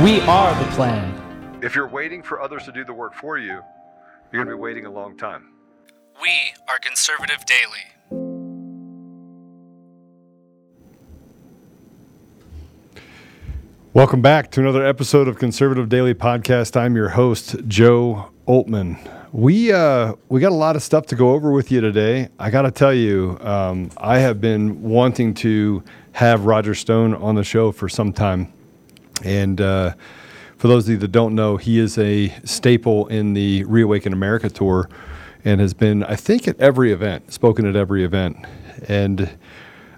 We are the plan. If you're waiting for others to do the work for you, you're going to be waiting a long time. We are Conservative Daily. Welcome back to another episode of Conservative Daily Podcast. I'm your host, Joe Oltmann. We uh, we got a lot of stuff to go over with you today. I got to tell you, um, I have been wanting to have Roger Stone on the show for some time, and uh, for those of you that don't know, he is a staple in the Reawaken America tour, and has been, I think, at every event, spoken at every event, and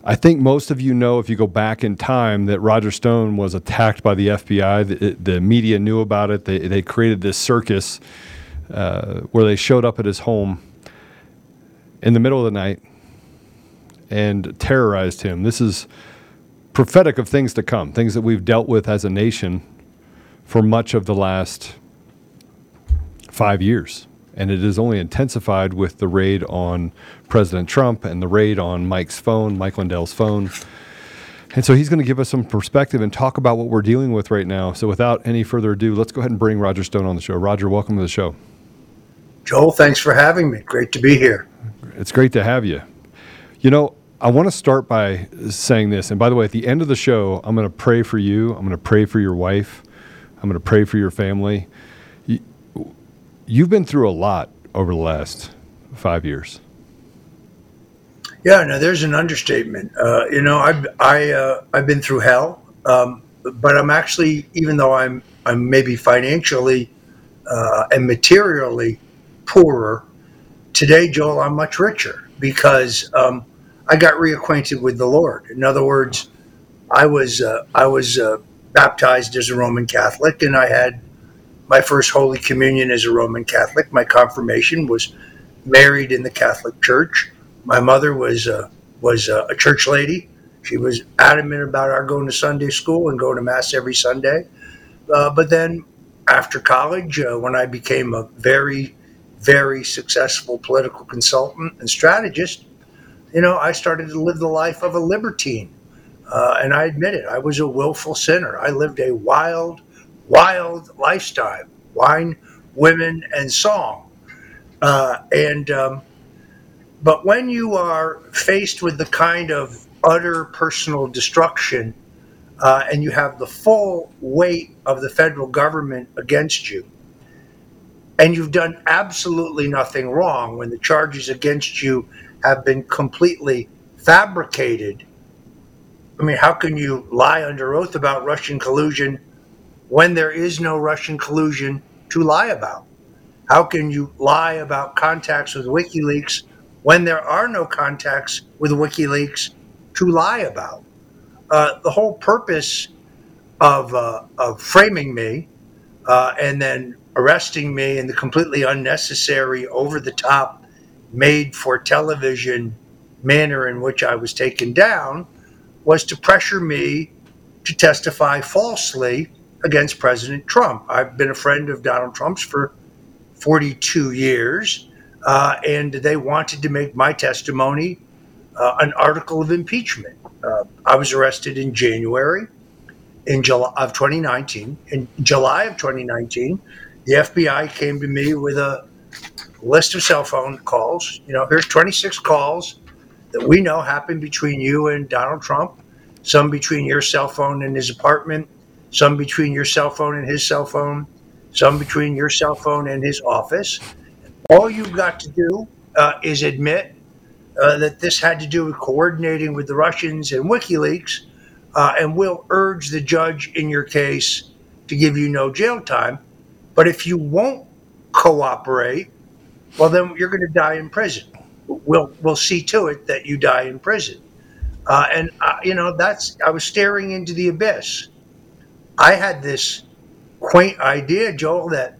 I think most of you know, if you go back in time, that Roger Stone was attacked by the FBI. The, the media knew about it. They, they created this circus uh, where they showed up at his home in the middle of the night and terrorized him. This is prophetic of things to come, things that we've dealt with as a nation for much of the last five years and it is only intensified with the raid on President Trump and the raid on Mike's phone, Mike Lindell's phone. And so he's going to give us some perspective and talk about what we're dealing with right now. So without any further ado, let's go ahead and bring Roger Stone on the show. Roger, welcome to the show. Joel, thanks for having me. Great to be here. It's great to have you. You know, I want to start by saying this. And by the way, at the end of the show, I'm going to pray for you. I'm going to pray for your wife. I'm going to pray for your family you've been through a lot over the last five years. Yeah, no, there's an understatement. Uh, you know, I've I uh, I've been through hell, um, but I'm actually, even though I'm I'm maybe financially uh, and materially poorer today, Joel, I'm much richer because um, I got reacquainted with the Lord. In other words, I was uh, I was uh, baptized as a Roman Catholic, and I had my first Holy Communion as a Roman Catholic. My confirmation was married in the Catholic Church. My mother was a, was a, a church lady. She was adamant about our going to Sunday school and going to Mass every Sunday. Uh, but then after college, uh, when I became a very, very successful political consultant and strategist, you know, I started to live the life of a libertine. Uh, and I admit it, I was a willful sinner. I lived a wild, wild lifestyle wine, women, and song. Uh, and um, but when you are faced with the kind of utter personal destruction, uh, and you have the full weight of the federal government against you, and you've done absolutely nothing wrong when the charges against you have been completely fabricated. I mean, how can you lie under oath about Russian collusion when there is no Russian collusion to lie about? How can you lie about contacts with WikiLeaks when there are no contacts with WikiLeaks to lie about? Uh, the whole purpose of, uh, of framing me uh, and then arresting me in the completely unnecessary, over the top, made for television manner in which I was taken down was to pressure me to testify falsely against President Trump. I've been a friend of Donald Trump's for 42 years, uh, and they wanted to make my testimony uh, an article of impeachment. Uh, I was arrested in January in July of 2019. In July of 2019, the FBI came to me with a list of cell phone calls. You know, here's 26 calls that we know happened between you and Donald Trump, some between your cell phone and his apartment, some between your cell phone and his cell phone, some between your cell phone and his office. All you've got to do uh, is admit uh, that this had to do with coordinating with the Russians and WikiLeaks, uh, and we'll urge the judge in your case to give you no jail time. But if you won't cooperate, well, then you're going to die in prison. We'll we'll see to it that you die in prison. Uh, and uh, you know that's I was staring into the abyss. I had this quaint idea, Joel, that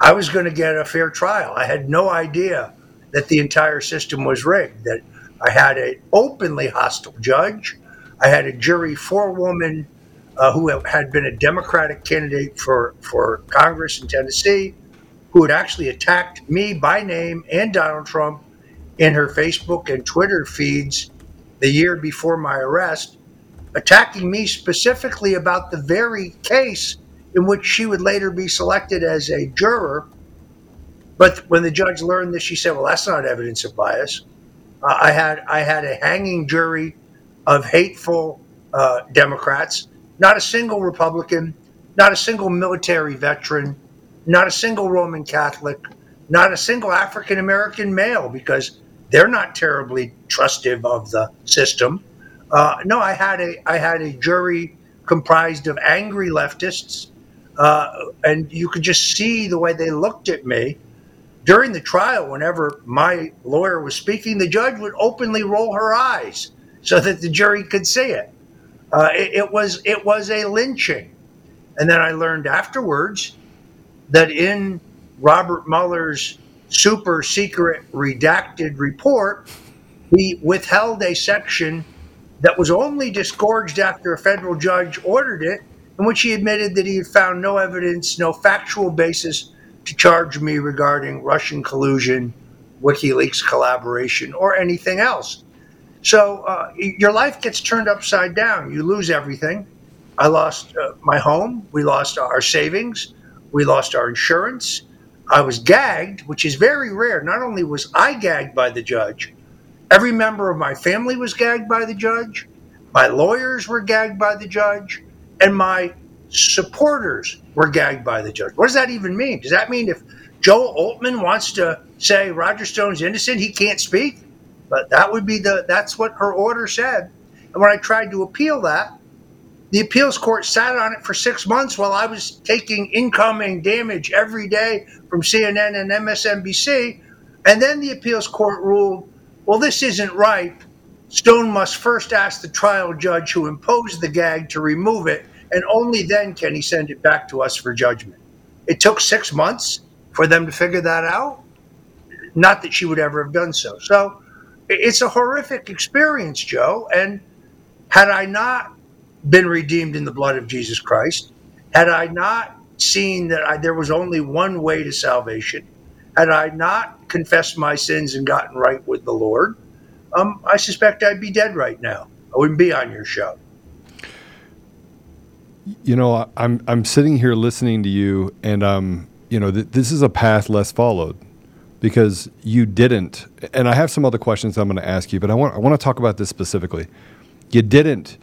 I was going to get a fair trial. I had no idea that the entire system was rigged. That I had an openly hostile judge. I had a jury four woman uh, who had been a Democratic candidate for for Congress in Tennessee, who had actually attacked me by name and Donald Trump in her Facebook and Twitter feeds the year before my arrest, attacking me specifically about the very case in which she would later be selected as a juror. But when the judge learned this, she said, "Well, that's not evidence of bias." Uh, I had I had a hanging jury of hateful uh, Democrats, not a single Republican, not a single military veteran, not a single Roman Catholic, not a single African American male, because they're not terribly trustive of the system. Uh, no, I had a I had a jury comprised of angry leftists, uh, and you could just see the way they looked at me during the trial. Whenever my lawyer was speaking, the judge would openly roll her eyes so that the jury could see it. Uh, it, it was it was a lynching, and then I learned afterwards that in Robert Mueller's super secret redacted report, he withheld a section that was only disgorged after a federal judge ordered it, in which he admitted that he had found no evidence, no factual basis to charge me regarding Russian collusion, WikiLeaks collaboration, or anything else. So uh, your life gets turned upside down. You lose everything. I lost uh, my home. We lost our savings. We lost our insurance. I was gagged, which is very rare. Not only was I gagged by the judge, every member of my family was gagged by the judge, my lawyers were gagged by the judge, and my supporters were gagged by the judge. What does that even mean? Does that mean if Joe Oltmann wants to say Roger Stone's innocent, he can't speak? But that would be the that's what her order said. And when I tried to appeal that, the appeals court sat on it for six months while I was taking incoming damage every day from CNN and MSNBC. And then the appeals court ruled, well, this isn't right. Stone must first ask the trial judge who imposed the gag to remove it, and only then can he send it back to us for judgment. It took six months for them to figure that out. Not that she would ever have done so. So it's a horrific experience, Joe. And had I not been redeemed in the blood of Jesus Christ, had I not seen that I, there was only one way to salvation, had I not confessed my sins and gotten right with the Lord, um, I suspect I'd be dead right now. I wouldn't be on your show. You know, I'm I'm sitting here listening to you, and um, you know, th- this is a path less followed because you didn't. And I have some other questions I'm going to ask you, but I want I want to talk about this specifically. You didn't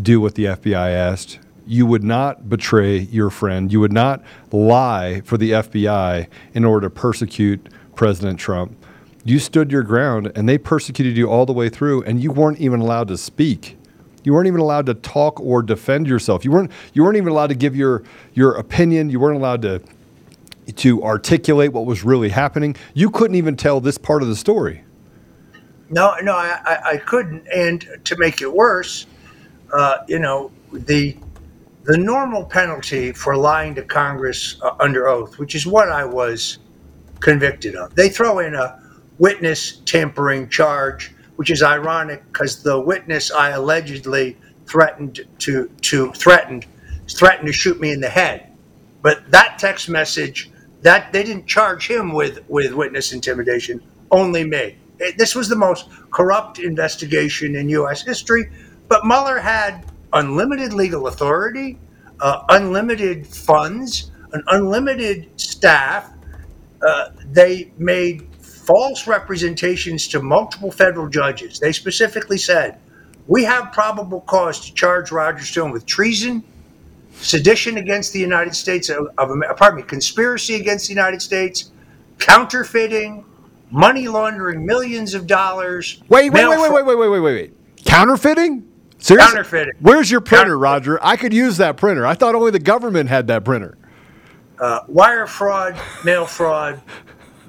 do what the FBI asked. You would not betray your friend. You would not lie for the FBI in order to persecute President Trump. You stood your ground and they persecuted you all the way through, and you weren't even allowed to speak. You weren't even allowed to talk or defend yourself. You weren't, you weren't even allowed to give your, your opinion. You weren't allowed to, to articulate what was really happening. You couldn't even tell this part of the story. No, no, I, I, couldn't. And to make it worse, uh, you know, the the normal penalty for lying to Congress uh, under oath, which is what I was convicted of. They throw in a witness tampering charge, which is ironic because the witness I allegedly threatened to to threatened threatened to shoot me in the head. But that text message that they didn't charge him with with witness intimidation, only me. It, this was the most corrupt investigation in U.S. history but Mueller had unlimited legal authority, uh, unlimited funds, an unlimited staff. Uh, they made false representations to multiple federal judges. They specifically said, We have probable cause to charge Roger Stone with treason, sedition against the United States of, of, pardon me, conspiracy against the United States, counterfeiting, money laundering millions of dollars. Wait, wait, wait, wait, wait, wait, wait, wait, wait. Counterfeiting? Seriously? Counterfeiting. Where's your printer, Roger? I could use that printer. I thought only the government had that printer. uh, wire fraud, mail fraud,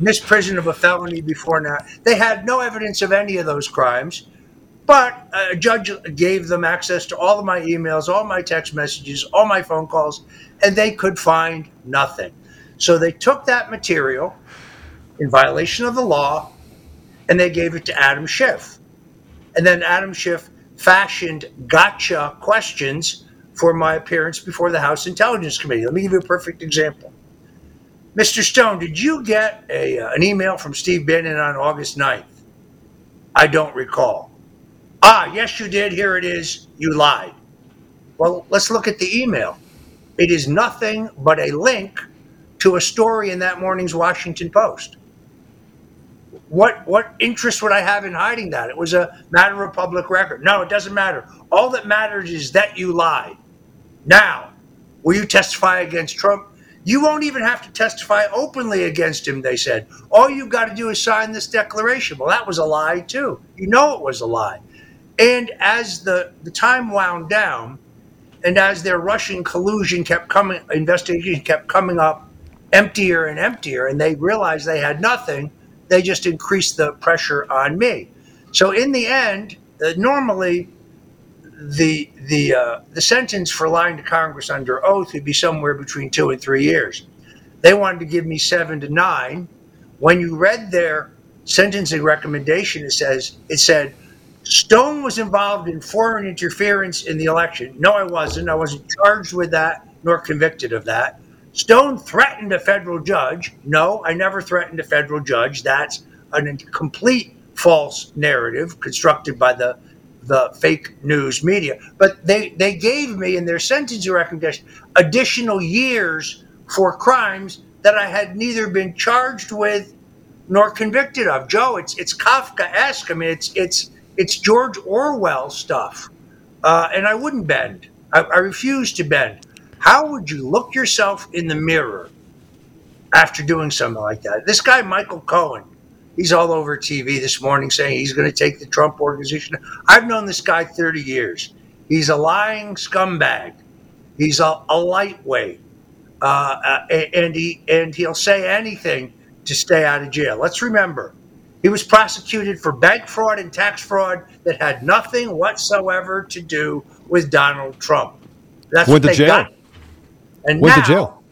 misprision of a felony before now. They had no evidence of any of those crimes, but a judge gave them access to all of my emails, all my text messages, all my phone calls, and they could find nothing. So they took that material in violation of the law and they gave it to Adam Schiff. And then Adam Schiff fashioned gotcha questions for my appearance before the House Intelligence Committee. Let me give you a perfect example. Mr. Stone, did you get a, uh, an email from Steve Bannon on August 9th? I don't recall. Ah, yes, you did. Here it is. You lied. Well, let's look at the email. It is nothing but a link to a story in that morning's Washington Post. What what interest would I have in hiding that? It was a matter of public record. No, it doesn't matter. All that matters is that you lied. Now, will you testify against Trump? You won't even have to testify openly against him, they said. All you've got to do is sign this declaration. Well, that was a lie, too. You know it was a lie. And as the, the time wound down, and as their Russian collusion kept coming, investigation kept coming up emptier and emptier, and they realized they had nothing, they just increased the pressure on me. So in the end, uh, normally the the uh, the sentence for lying to Congress under oath would be somewhere between two and three years. They wanted to give me seven to nine. When you read their sentencing recommendation, it says it said Stone was involved in foreign interference in the election. No, I wasn't. I wasn't charged with that nor convicted of that. Stone threatened a federal judge. No, I never threatened a federal judge. That's a complete false narrative constructed by the the fake news media. But they, they gave me in their sentencing recommendation additional years for crimes that I had neither been charged with nor convicted of. Joe, it's it's Kafka-esque. I mean, it's it's it's George Orwell stuff, uh, and I wouldn't bend. I, I refuse to bend. How would you look yourself in the mirror after doing something like that? This guy, Michael Cohen, he's all over TV this morning saying he's going to take the Trump organization. I've known this guy 30 years. He's a lying scumbag. He's a, a lightweight, uh, uh, and he and he'll say anything to stay out of jail. Let's remember, he was prosecuted for bank fraud and tax fraud that had nothing whatsoever to do with Donald Trump. That's Went what they jail. got. And Went now, to jail.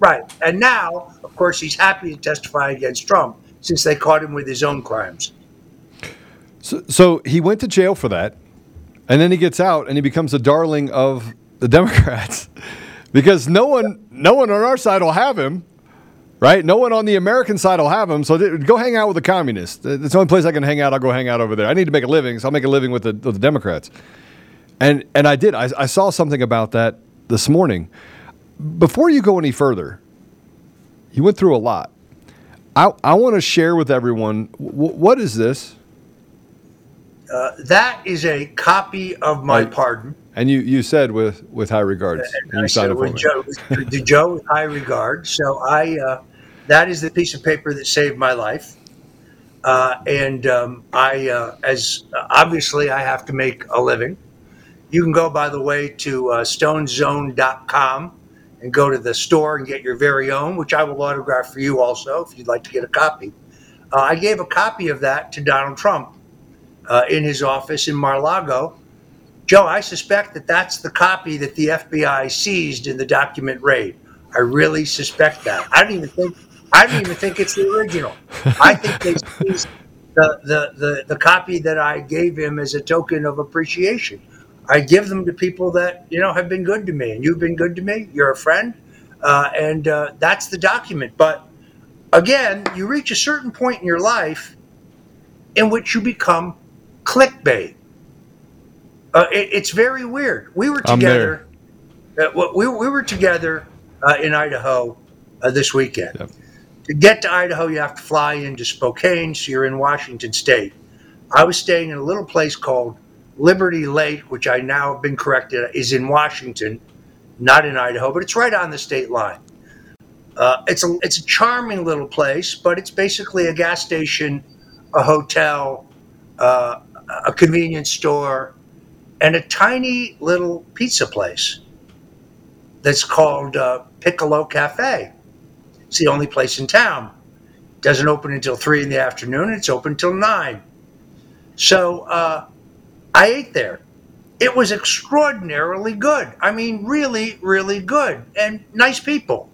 Right. And now, of course, he's happy to testify against Trump since they caught him with his own crimes. So, so he went to jail for that, and then he gets out and he becomes a darling of the Democrats because no one, no one on our side will have him, right? No one on the American side will have him. So th- go hang out with the communists. It's the only place I can hang out. I'll go hang out over there. I need to make a living, so I'll make a living with the, with the Democrats. And and I did. I, I saw something about that this morning. Before you go any further, you went through a lot. I, I want to share with everyone w- what is this? Uh, that is a copy of my Right. pardon. And you, you said with, with high regards. And I said it with. Joe, to Joe with high regard. So I, uh, that is the piece of paper that saved my life. Uh, and um, I, uh, as obviously, I have to make a living. You can go, by the way, to uh, stonezone.com and go to the store and get your very own, which I will autograph for you also if you'd like to get a copy. Uh, I gave a copy of that to Donald Trump uh, in his office in Mar-Lago. Joe, I suspect that that's the copy that the FBI seized in the document raid. I really suspect that. I don't even think I don't even think it's the original. I think they seized the, the, the, the copy that I gave him as a token of appreciation. I give them to people that you know have been good to me, and you've been good to me. You're a friend, uh, and uh, that's the document. But again, you reach a certain point in your life in which you become clickbait. Uh, it, it's very weird. We were together. Uh, we, we were together uh, in Idaho uh, this weekend. Yep. To get to Idaho, you have to fly into Spokane, so you're in Washington State. I was staying in a little place called Liberty Lake, which I now have been corrected is in Washington. not in Idaho, but it's right on the state line. Uh, it's a it's a charming little place, but it's basically a gas station, a hotel, uh, a convenience store, and a tiny little pizza place that's called uh, Piccolo Cafe. It's the only place in town. Doesn't open until three in the afternoon. It's open till nine. So uh, I ate there. It was extraordinarily good. I mean, really, really good, and nice people.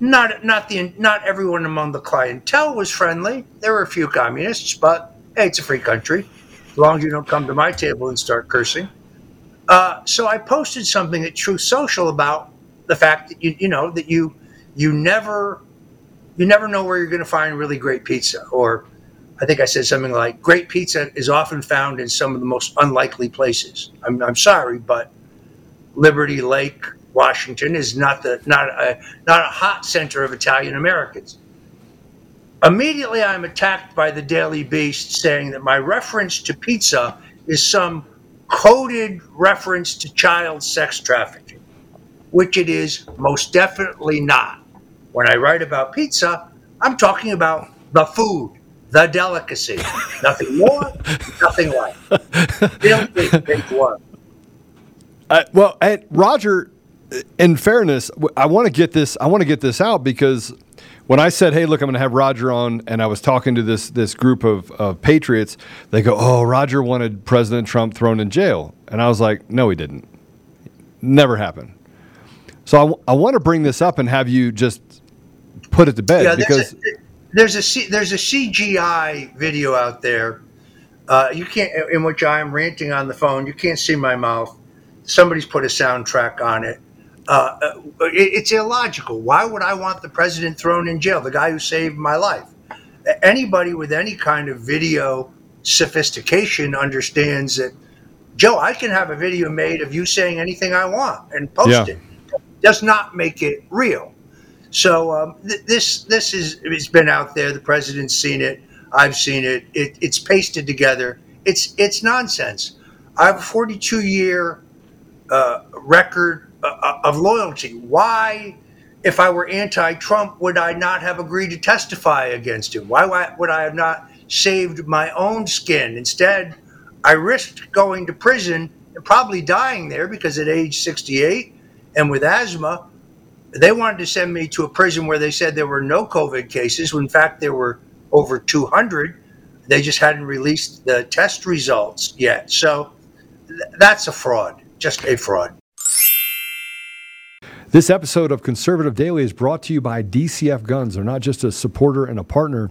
Not not the not everyone among the clientele was friendly. There were a few communists, but hey, it's a free country. As long as you don't come to my table and start cursing. Uh, so I posted something at Truth Social about the fact that you you know that you you never you never know where you're going to find really great pizza or I think I said something like great pizza is often found in some of the most unlikely places. I'm, I'm sorry, but Liberty Lake, Washington is not the not a not a hot center of Italian Americans. Immediately I'm attacked by the Daily Beast saying that my reference to pizza is some coded reference to child sex trafficking, which it is most definitely not. When I write about pizza, I'm talking about the food, the delicacy. nothing more, nothing less. Filthy big one. Uh, well, and Roger, in fairness, I want to get this. I want to get this out because when I said, "Hey, look, I'm going to have Roger on," and I was talking to this this group of, of patriots, they go, "Oh, Roger wanted President Trump thrown in jail," and I was like, "No, he didn't. Never happened." So I, w- I want to bring this up and have you just put it to bed Yeah, because a, there's a C, there's a CGI video out there. Uh, you can't in which I am ranting on the phone. You can't see my mouth. Somebody's put a soundtrack on it. Uh, uh, it. It's illogical. Why would I want the president thrown in jail? The guy who saved my life. Anybody with any kind of video sophistication understands that. Joe, I can have a video made of you saying anything I want and post Yeah. it. Does not make it real. So um, th- this this is it's been out there. The president's seen it. I've seen it. it it's pasted together. It's it's nonsense. I have a 42 year uh, record uh, of loyalty. Why, if I were anti-Trump, would I not have agreed to testify against him? Why wa- would I have not saved my own skin? Instead, I risked going to prison and probably dying there because at age 68 and with asthma, they wanted to send me to a prison where they said there were no COVID cases. When in fact, there were over 200. They just hadn't released the test results yet. So th- that's a fraud, just a fraud. This episode of Conservative Daily is brought to you by DCF Guns. They're not just a supporter and a partner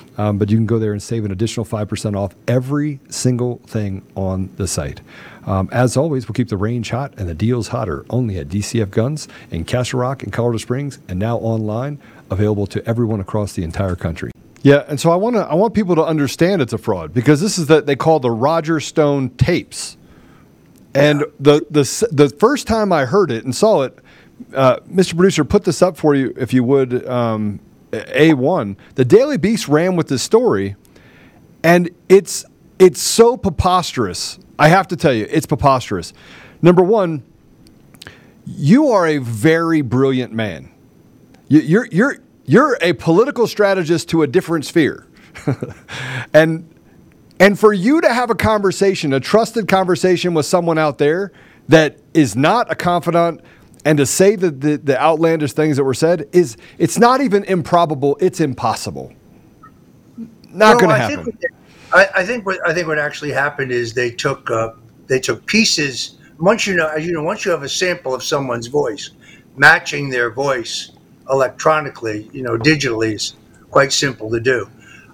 Um, but you can go there and save an additional 5% off every single thing on the site. Um, as always, we'll keep the range hot and the deals hotter only at DCF Guns in Castle Rock and Colorado Springs and now online, available to everyone across the entire country. Yeah, and so I want to I want people to understand it's a fraud because this is that they call the Roger Stone tapes. And the the the first time I heard it and saw it, uh, Mr. Producer, put this up for you if you would. Um, a one, the Daily Beast ran with this story, and it's it's so preposterous. I have to tell you, it's preposterous. Number one, you are a very brilliant man. You- You're you're you're a political strategist to a different sphere, and and for you to have a conversation, a trusted conversation with someone out there that is not a confidant, and to say the, the, the outlandish things that were said is it's not even improbable; it's impossible. Not going to happen. Think I, I think what I think what actually happened is they took uh, they took pieces. Once you know, as you know, once you have a sample of someone's voice, matching their voice electronically, you know, digitally is quite simple to do.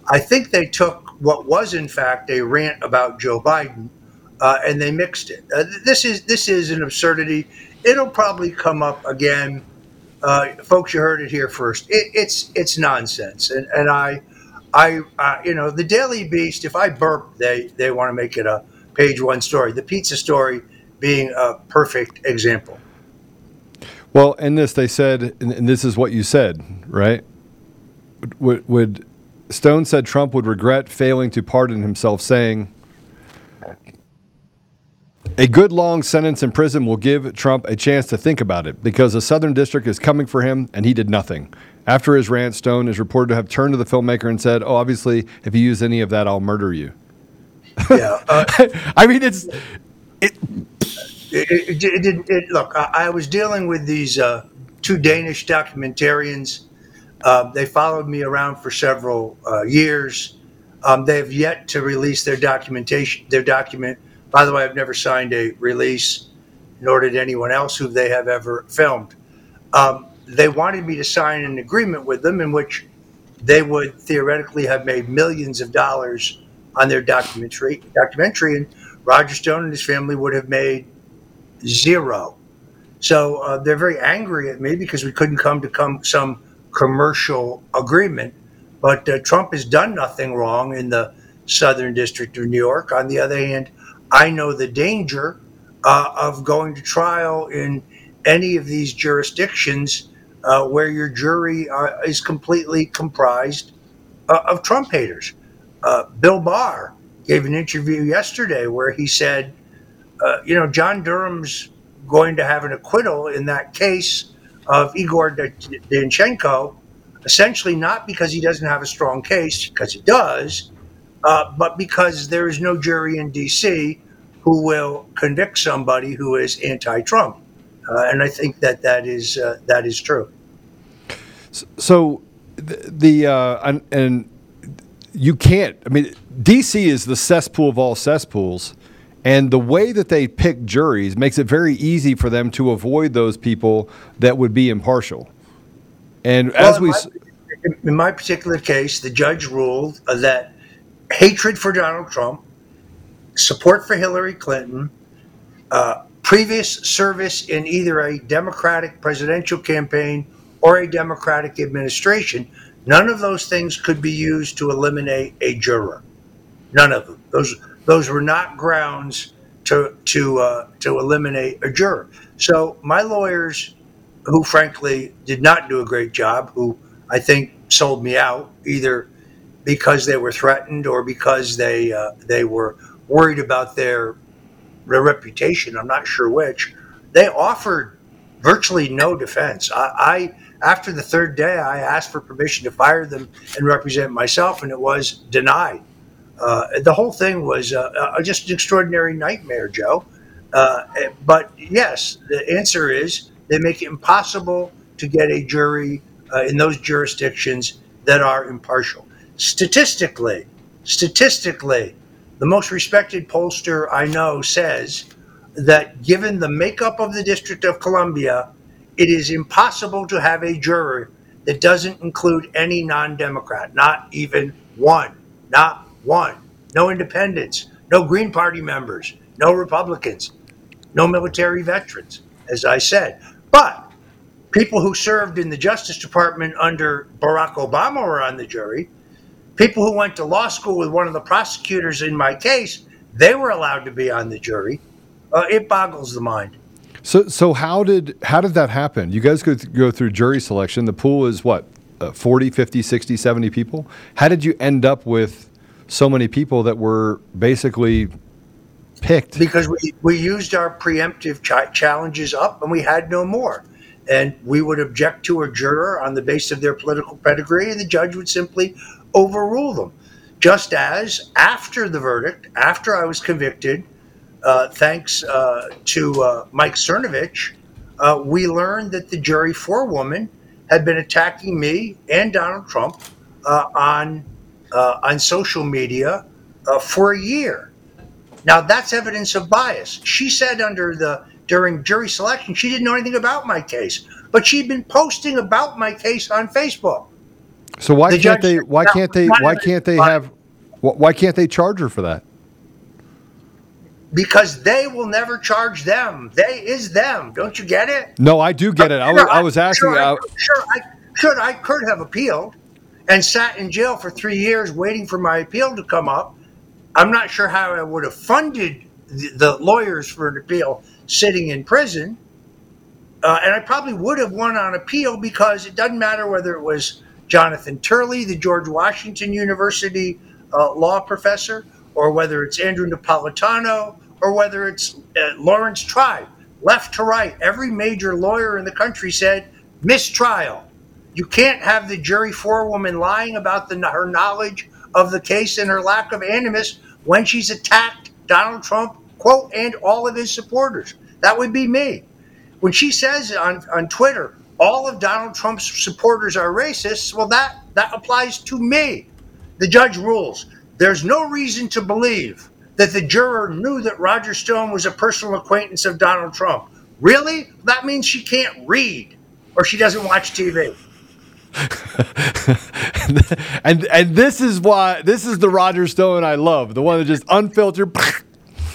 I think they took what was in fact a rant about Joe Biden, uh, and they mixed it. Uh, this is this is an absurdity. It'll probably come up again, uh, folks. You heard it here first. It, it's it's nonsense, and and I. I, uh, you know, the Daily Beast. If I burp, they they want to make it a page one story. The pizza story being a perfect example. Well, in this, they said, and and this is what you said, right? Would, would Stone said Trump would regret failing to pardon himself, saying, "A good long sentence in prison will give Trump a chance to think about it because the Southern District is coming for him, and he did nothing." After his rant, Stone is reported to have turned to the filmmaker and said, "Oh, obviously, if you use any of that, I'll murder you." Yeah, uh, I mean, it's it, it, it, it. Look, I, I was dealing with these uh, two Danish documentarians. Um, they followed me around for several uh, years. Um, they have yet to release their documentation. Their document. By the way, I've never signed a release, nor did anyone else who they have ever filmed. Um, they wanted me to sign an agreement with them in which they would theoretically have made millions of dollars on their documentary. Documentary, and Roger Stone and his family would have made zero. So uh, they're very angry at me because we couldn't come to come some commercial agreement. But uh, Trump has done nothing wrong in the Southern District of New York. On the other hand, I know the danger uh, of going to trial in any of these jurisdictions uh, where your jury uh, is completely comprised uh, of Trump haters. Uh, Bill Barr gave an interview yesterday where he said, uh, you know, John Durham's going to have an acquittal in that case of Igor Danchenko, essentially not because he doesn't have a strong case, because he does, uh, but because there is no jury in D.C. who will convict somebody who is anti-Trump, uh, and I think that that is uh, that is true. So the, the uh, and, and you can't. I mean, DC is the cesspool of all cesspools, and the way that they pick juries makes it very easy for them to avoid those people that would be impartial. And Well, as in we, my- in my particular case, the judge ruled that hatred for Donald Trump, support for Hillary Clinton, uh, previous service in either a Democratic presidential campaign or a Democratic administration, none of those things could be used to eliminate a juror. None of them. Those those were not grounds to to uh, to eliminate a juror. So my lawyers, who frankly did not do a great job, who I think sold me out either because they were threatened or because they uh, they were worried about their their reputation. I'm not sure which. They offered virtually no defense. I, I after the third day, I asked for permission to fire them and represent myself, and it was denied. Uh, the whole thing was uh, uh, just an extraordinary nightmare, Joe. Uh, but yes, the answer is they make it impossible to get a jury uh, in those jurisdictions that are impartial. Statistically, statistically, the most respected pollster I know says that given the makeup of the District of Columbia, it is impossible to have a juror that doesn't include any non Democrat, not even one, not one. No independents, no Green Party members, no Republicans, no military veterans, as I said. But people who served in the Justice Department under Barack Obama were on the jury. People who went to law school with one of the prosecutors in my case, they were allowed to be on the jury. Uh, it boggles the mind. so so how did how did that happen? You guys go th- go through jury selection. The pool is what uh, 40, 50, 60, 70 people. How did you end up with so many people that were basically picked? because we, we used our preemptive ch- challenges up and we had no more. And we would object to a juror on the basis of their political pedigree, and the judge would simply overrule them. Just as after the verdict, after I was convicted, uh, thanks uh, to uh, Mike Cernovich, uh, we learned that the jury forewoman had been attacking me and Donald Trump uh, on on social media for a year. Now that's evidence of bias. She said under the during jury selection she didn't know anything about my case, but she'd been posting about my case on Facebook. So why The can't they? Why can't they? Why can't they have? Why can't they charge her for that? Because they will never charge them. They is them. Don't you get it? No, I do get it. I was, I was asking. Sure, I, sure, I, sure, I could have appealed and sat in jail for three years waiting for my appeal to come up. I'm not sure how I would have funded the, the lawyers for an appeal sitting in prison. Uh, and I probably would have won on appeal because it doesn't matter whether it was Jonathan Turley, the George Washington University uh, law professor, or whether it's Andrew Napolitano, or whether it's uh, Laurence Tribe, left to right. Every major lawyer in the country said mistrial. You can't have the jury forewoman lying about the, her knowledge of the case and her lack of animus when she's attacked Donald Trump, quote, and all of his supporters. That would be me. When she says on, on Twitter, all of Donald Trump's supporters are racists, well, that, that applies to me. The judge rules. There's no reason to believe that the juror knew that Roger Stone was a personal acquaintance of Donald Trump. Really? That means she can't read or she doesn't watch TV. and and this is why this is the Roger Stone I love, the one that just unfiltered.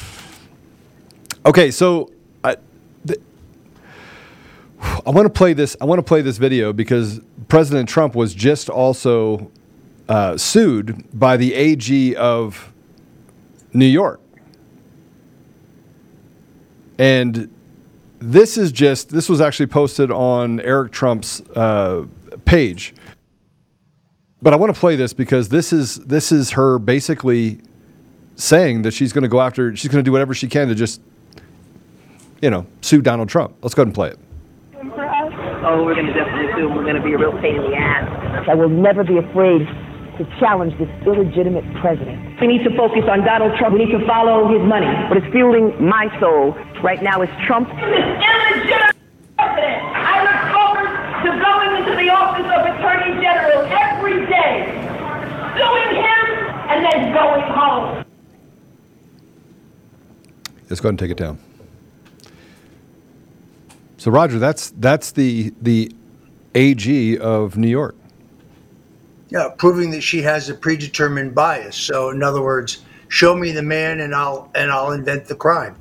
okay, so I want to play this. I want to play this video because President Trump was just also uh, sued by the AG of New York, and this is just this was actually posted on Eric Trump's uh, page. But I want to play this because this is this is her basically saying that she's going to go after she's going to do whatever she can to just you know sue Donald Trump. Let's go ahead and play it. Oh, we're going to definitely sue. We're going to be a real pain in the ass. I will never be afraid to challenge this illegitimate president. We need to focus on Donald Trump. We need to follow his money. What is fueling my soul right now is Trump. This illegitimate president. I look forward to going into the office of Attorney General every day, suing him, and then going home. Let's go ahead and take it down. So Roger, that's that's the the AG of New York. Yeah, proving that she has a predetermined bias. So, in other words, show me the man, and I'll and I'll invent the crime.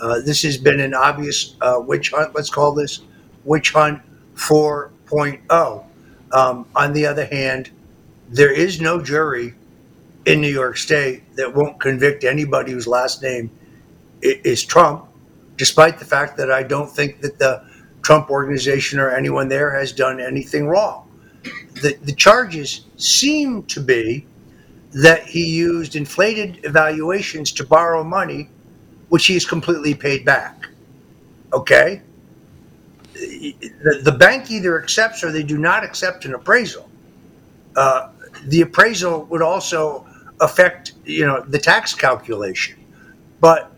Uh, this has been an obvious uh, witch hunt. Let's call this witch hunt 4.0. Um, on the other hand, there is no jury in New York State that won't convict anybody whose last name is Trump, despite the fact that I don't think that the Trump organization or anyone there has done anything wrong the, the charges seem to be that he used inflated evaluations to borrow money, which he's completely paid back. Okay? The, the bank either accepts or they do not accept an appraisal. Uh, the appraisal would also affect, you know, the tax calculation. But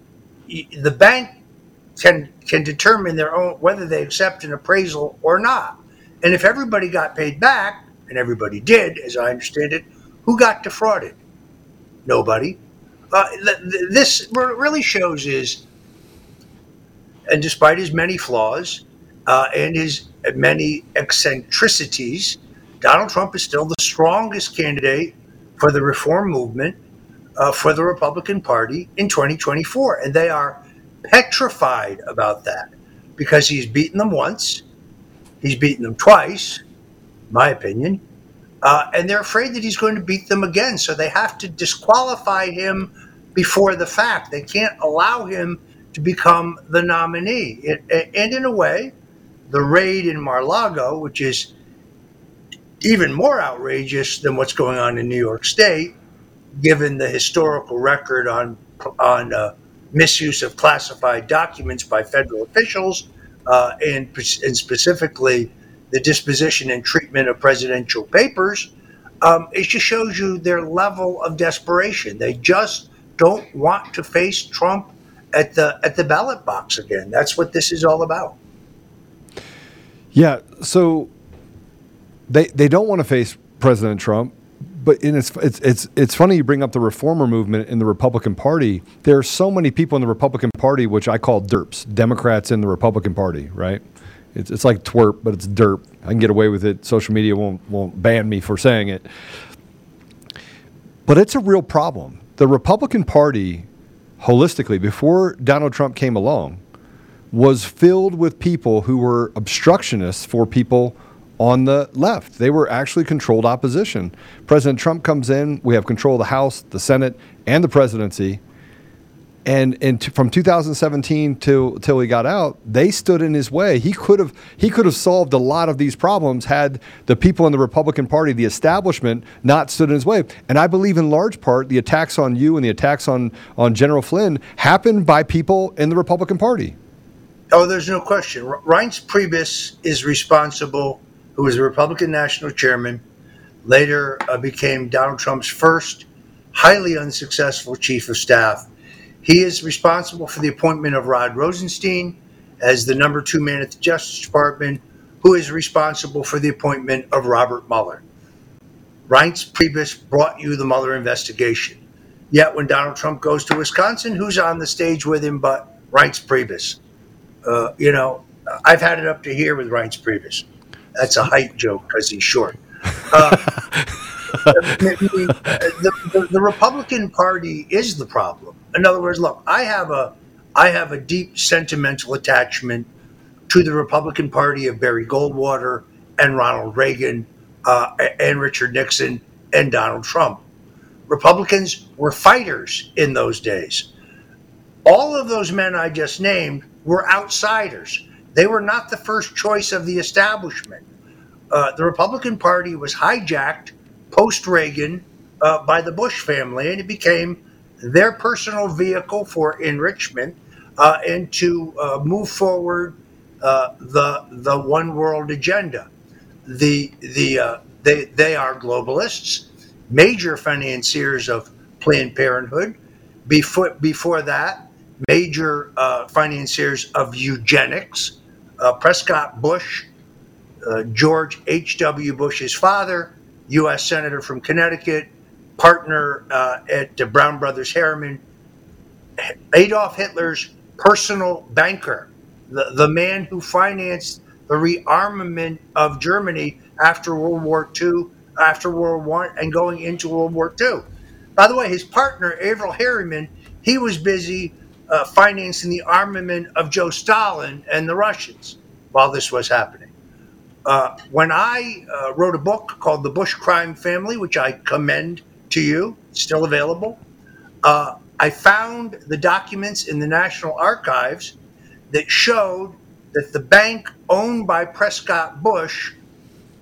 the bank can can determine their own whether they accept an appraisal or not. And if everybody got paid back, and everybody did, as I understand it, who got defrauded? Nobody. Uh, th- th- this really shows is, and despite his many flaws uh, and his many eccentricities, Donald Trump is still the strongest candidate for the reform movement uh, for the Republican Party in 2024. And they are petrified about that because he's beaten them once, he's beaten them twice, my opinion, uh, and they're afraid that he's going to beat them again. So they have to disqualify him before the fact. They can't allow him to become the nominee. It, and in a way, the raid in Mar-Lago, which is even more outrageous than what's going on in New York State, given the historical record on on uh, misuse of classified documents by federal officials, uh, and, and specifically the disposition and treatment of presidential papers, um, it just shows you their level of desperation. They just don't want to face Trump at the at the ballot box again. That's what this is all about. Yeah. So they they don't want to face President Trump, but it's it's it's it's funny you bring up the reformer movement in the Republican Party. There are so many people in the Republican Party, which I call derps, Democrats in the Republican Party, right? It's it's like twerp, but it's derp. I can get away with it. Social media won't won't ban me for saying it. But it's a real problem. The Republican Party, holistically, before Donald Trump came along, was filled with people who were obstructionists for people on the left. They were actually controlled opposition. President Trump comes in, we have control of the House, the Senate, and the presidency. And, and t- from 2017 till till he got out, they stood in his way. He could have he could have solved a lot of these problems had the people in the Republican Party, the establishment, not stood in his way. And I believe in large part the attacks on you and the attacks on on General Flynn happened by people in the Republican Party. Oh, there's no question. Reince Priebus is responsible who was the Republican national chairman, later uh, became Donald Trump's first highly unsuccessful chief of staff. He is responsible for the appointment of Rod Rosenstein as the number two man at the Justice Department, who is responsible for the appointment of Robert Mueller. Reince Priebus brought you the Mueller investigation. Yet when Donald Trump goes to Wisconsin, who's on the stage with him but Reince Priebus? Uh, you know, I've had it up to here with Reince Priebus. That's a height joke because he's short. Uh, the, the, the, Republican Party is the problem. In other words, look, I have a I have a deep sentimental attachment to the Republican Party of Barry Goldwater and Ronald Reagan uh, and Richard Nixon and Donald Trump. Republicans were fighters in those days. All of those men I just named were outsiders. They were not the first choice of the establishment. Uh, the Republican Party was hijacked post Reagan uh, by the Bush family, and it became their personal vehicle for enrichment uh, and to uh, move forward uh, the the one world agenda. The the uh, they they are globalists, major financiers of Planned Parenthood. Before before that, major financiers of eugenics uh, Prescott Bush, uh, George H.W. Bush's father, U.S. Senator from Connecticut, partner uh, at Brown Brothers Harriman, Adolf Hitler's personal banker, the, the man who financed the rearmament of Germany after World War II, after World War I, and going into World War II. By the way, his partner, Averell Harriman, he was busy uh, financing the armament of Joe Stalin and the Russians while this was happening. Uh, when I uh, wrote a book called The Bush Crime Family, which I commend to you, still available, uh, I found the documents in the National Archives that showed that the bank owned by Prescott Bush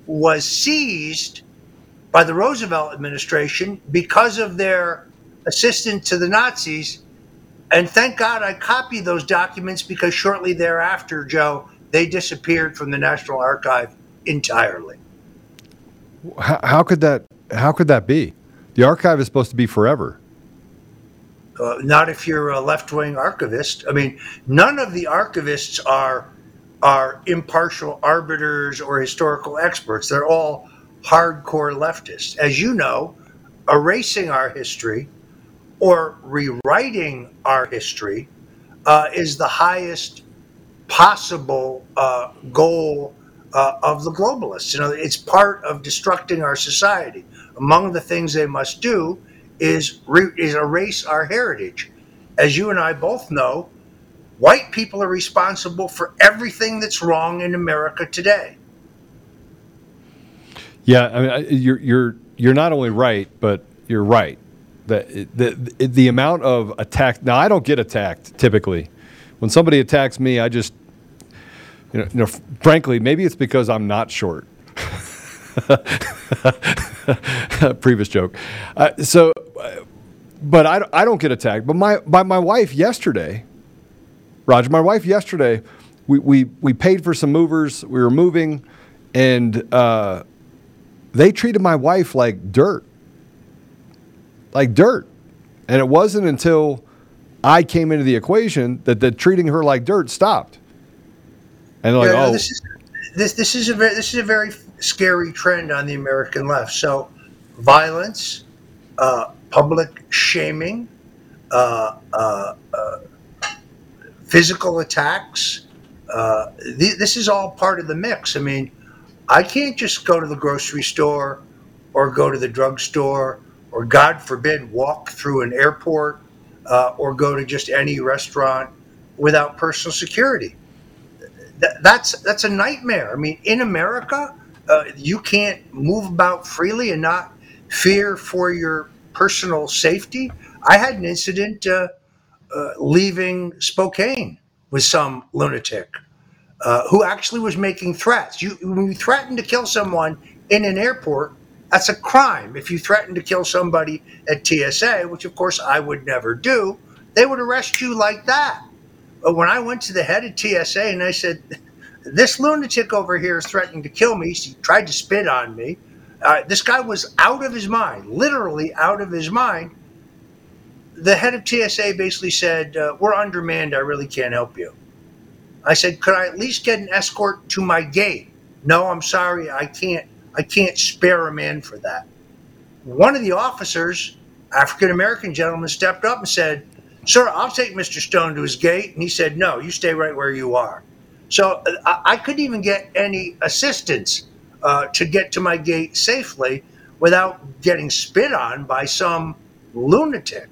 was seized by the Roosevelt administration because of their assistance to the Nazis and thank God I copied those documents because shortly thereafter, Joe, they disappeared from the National Archive entirely. How, how could that? How could that be? The archive is supposed to be forever. Uh, not if you're a left-wing archivist. I mean, none of the archivists are are impartial arbiters or historical experts. They're all hardcore leftists. As you know, erasing our history or rewriting our history uh, is the highest possible uh, goal uh, of the globalists. You know, it's part of destructing our society. Among the things they must do is re- is erase our heritage. As you and I both know, white people are responsible for everything that's wrong in America today. Yeah, I mean, you're you're you're not only right, but you're right the, the, the amount of attack. Now, I don't get attacked typically. When somebody attacks me, I just, you know, you know frankly, maybe it's because I'm not short. Previous joke. Uh, so, but I, I don't get attacked. But my, by my wife yesterday, Roger, my wife yesterday, we, we, we paid for some movers. We were moving, and uh, they treated my wife like dirt. Like dirt. And it wasn't until I came into the equation that the treating her like dirt stopped. And like, Yeah, no, oh, this is this this is a very this is a very scary trend on the American left. So, violence, uh, public shaming, uh, uh, uh, physical attacks. Uh, th- this is all part of the mix. I mean, I can't just go to the grocery store or go to the drugstore or, God forbid, walk through an airport uh, or go to just any restaurant without personal security th- that's that's a nightmare. I mean, in America, uh, you can't move about freely and not fear for your personal safety. I had an incident uh, uh, leaving Spokane with some lunatic uh, who actually was making threats. You, when you threaten to kill someone in an airport, that's a crime. If you threaten to kill somebody at TSA, which of course I would never do, they would arrest you like that. But when I went to the head of TSA and I said, "This lunatic over here is threatening to kill me," he tried to spit on me. Uh, this guy was out of his mind, literally out of his mind. The head of TSA basically said, uh, "We're undermanned. I really can't help you." I said, "Could I at least get an escort to my gate?" No, I'm sorry, I can't. I can't spare a man for that. One of the officers, African American gentleman, stepped up and said, Sir, I'll take Mr. Stone to his gate. And he said, No, you stay right where you are. So uh, I, I couldn't even get any assistance uh, to get to my gate safely without getting spit on by some lunatic.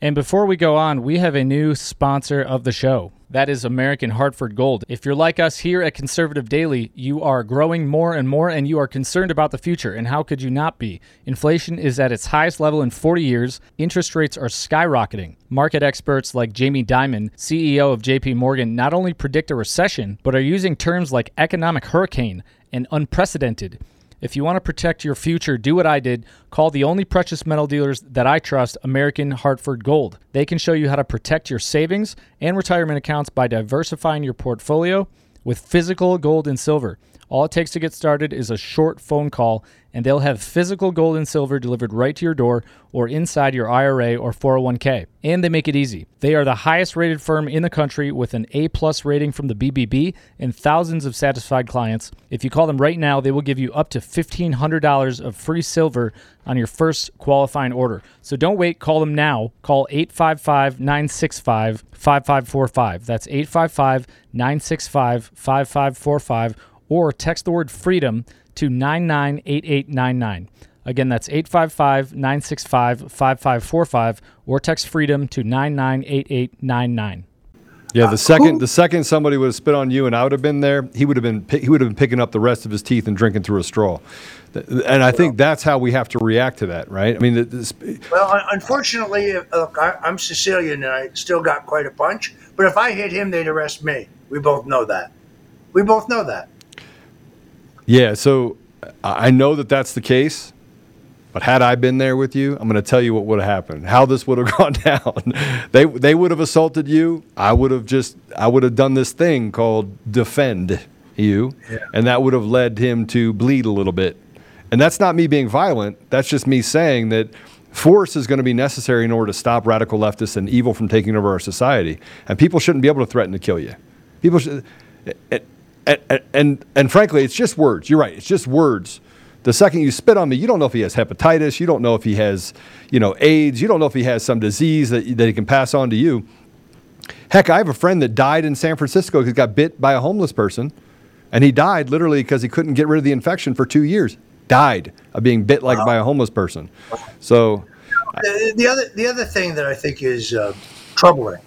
And before we go on, we have a new sponsor of the show. That is American Hartford Gold. If you're like us here at Conservative Daily, you are growing more and more and you are concerned about the future. And how could you not be? Inflation is at its highest level in 40 years. Interest rates are skyrocketing. Market experts like Jamie Dimon, CEO of JP Morgan, not only predict a recession, but are using terms like economic hurricane and unprecedented. If you want to protect your future, do what I did. Call the only precious metal dealers that I trust, American Hartford Gold. They can show you how to protect your savings and retirement accounts by diversifying your portfolio with physical gold and silver. All it takes to get started is a short phone call, and they'll have physical gold and silver delivered right to your door or inside your IRA or 401k. And they make it easy. They are the highest rated firm in the country with an A plus rating from the BBB and thousands of satisfied clients. If you call them right now, they will give you up to $1,500 of free silver on your first qualifying order. So don't wait, call them now. Call 855 965 5545. That's 855 965 5545 or text the word freedom to 998899. Again, that's 855 965 5545 or text freedom to 998899. Yeah, the second the second somebody would have spit on you and I would have been there, he would have been he would have been picking up the rest of his teeth and drinking through a straw. And I think that's how we have to react to that, right? I mean, this, Well, unfortunately, uh, look, I'm Sicilian and I still got quite a punch. But if I hit him, they'd arrest me. We both know that. We both know that. Yeah. So I know that that's the case, but had I been there with you, I'm going to tell you what would have happened, how this would have gone down. they they would have assaulted you. I would have just I would have done this thing called defend you, and that would have led him to bleed a little bit. And that's not me being violent. That's just me saying that force is going to be necessary in order to stop radical leftists and evil from taking over our society. And people shouldn't be able to threaten to kill you. People should, and, and, and, and frankly, it's just words. You're right. It's just words. The second you spit on me, you don't know if he has hepatitis. You don't know if he has, you know, AIDS. You don't know if he has some disease that, that he can pass on to you. Heck, I have a friend that died in San Francisco because he got bit by a homeless person. And he died literally because he couldn't get rid of the infection for two years. Died of being bit like by a homeless person. So, The, the other the other thing that I think is uh, troubling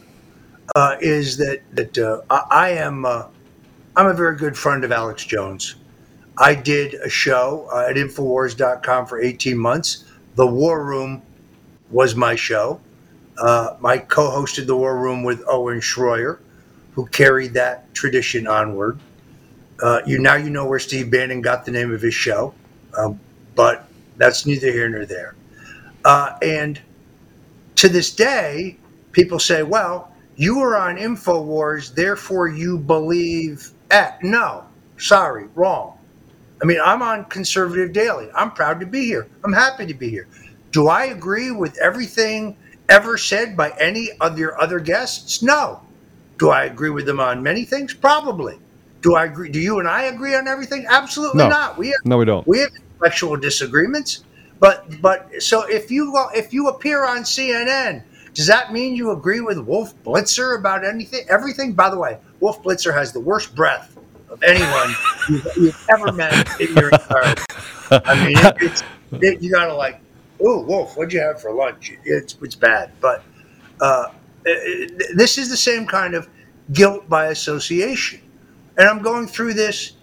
uh, is that that uh, I, I am uh, I'm a very good friend of Alex Jones. I did a show uh, at Infowars.com for 18 months. The War Room was my show. Uh, I co-hosted the War Room with Owen Schroyer, who carried that tradition onward. Uh, you now you know where Steve Bannon got the name of his show, um, but that's neither here nor there. Uh, and to this day, people say, well, you were on InfoWars, therefore you believe X. No, sorry, wrong. I mean, I'm on Conservative Daily. I'm proud to be here. I'm happy to be here. Do I agree with everything ever said by any of your other guests? No. Do I agree with them on many things? Probably. Do I agree? Do you and I agree on everything? Absolutely No. not. We have, No, we don't. we have intellectual disagreements. But but so if you go if you appear on CNN, does that mean you agree with Wolf Blitzer about anything? Everything. By the way, Wolf Blitzer has the worst breath of anyone you've, you've ever met in your entire. I mean, it, it's it, you gotta like, oh Wolf, what'd you have for lunch? It's it's bad, but uh, it- this is the same kind of guilt by association, and I'm going through this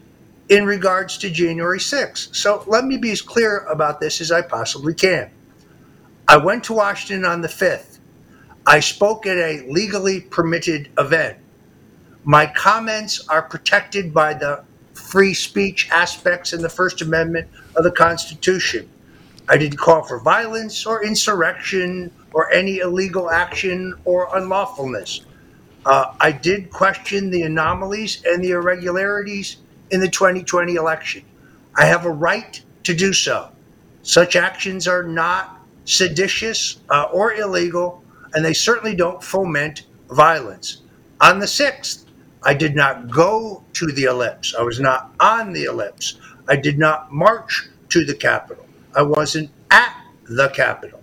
in regards to January 6th. So let me be as clear about this as I possibly can. I went to Washington on the 5th. I spoke at a legally permitted event. My comments are protected by the free speech aspects in the First Amendment of the Constitution. I didn't call for violence or insurrection or any illegal action or unlawfulness. Uh, I did question the anomalies and the irregularities in the 2020 election. I have a right to do so. Such actions are not seditious uh, or illegal, and they certainly don't foment violence. On the 6th, I did not go to the ellipse. I was not on the ellipse. I did not march to the Capitol. I wasn't at the Capitol.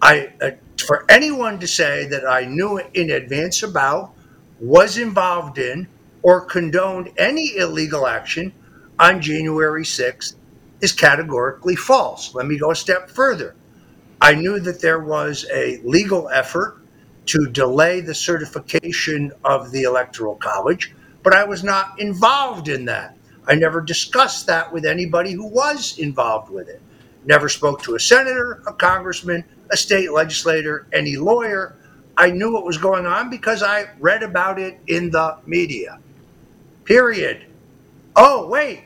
I, uh, for anyone to say that I knew in advance about, was involved in, or condoned any illegal action on January 6th is categorically false. Let me go a step further. I knew that there was a legal effort to delay the certification of the Electoral College, but I was not involved in that. I never discussed that with anybody who was involved with it. Never spoke to a senator, a congressman, a state legislator, any lawyer. I knew what was going on because I read about it in the media. Period. Oh, wait,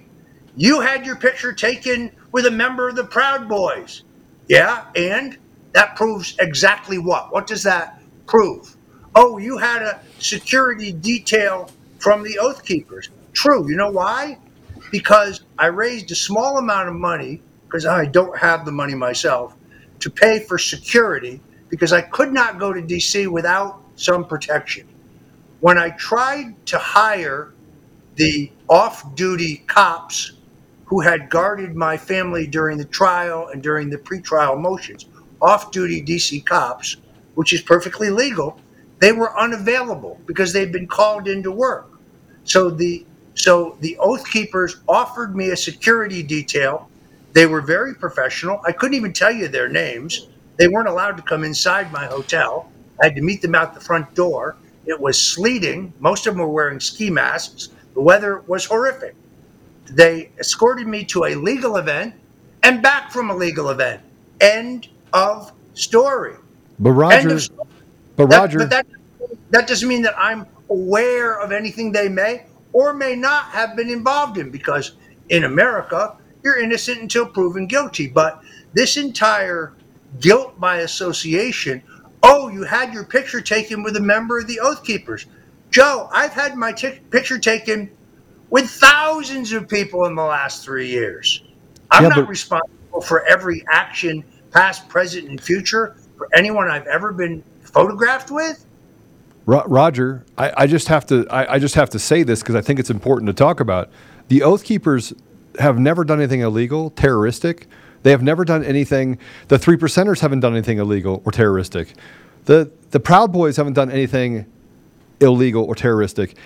you had your picture taken with a member of the Proud Boys. Yeah, and that proves exactly what? What does that prove? Oh, you had a security detail from the Oath Keepers. True. You know why? Because I raised a small amount of money, because I don't have the money myself, to pay for security because I could not go to DC without some protection. When I tried to hire the off duty cops who had guarded my family during the trial and during the pretrial motions, off duty DC cops, which is perfectly legal, they were unavailable because they'd been called into work. So the so the oath keepers offered me a security detail. They were very professional. I couldn't even tell you their names. They weren't allowed to come inside my hotel. I had to meet them out the front door. It was sleeting. Most of them were wearing ski masks. The weather was horrific. They escorted me to a legal event and back from a legal event. End of story. But Roger, but That- Roger, but that that doesn't mean that I'm aware of anything they may or may not have been involved in because in America you're innocent until proven guilty. But this entire guilt by association, oh, you had your picture taken with a member of the Oath Keepers. Joe, I've had my t- picture taken with thousands of people in the last three years. I'm Yeah, not but- responsible for every action, past, present, and future, anyone I've ever been photographed with. Ro- Roger, I, I just have to I, I just have to say this because I think it's important to talk about. The Oath Keepers have never done anything illegal, terroristic. They have never done anything. The three percenters haven't done anything illegal or terroristic. The the Proud Boys haven't done anything illegal or terroristic.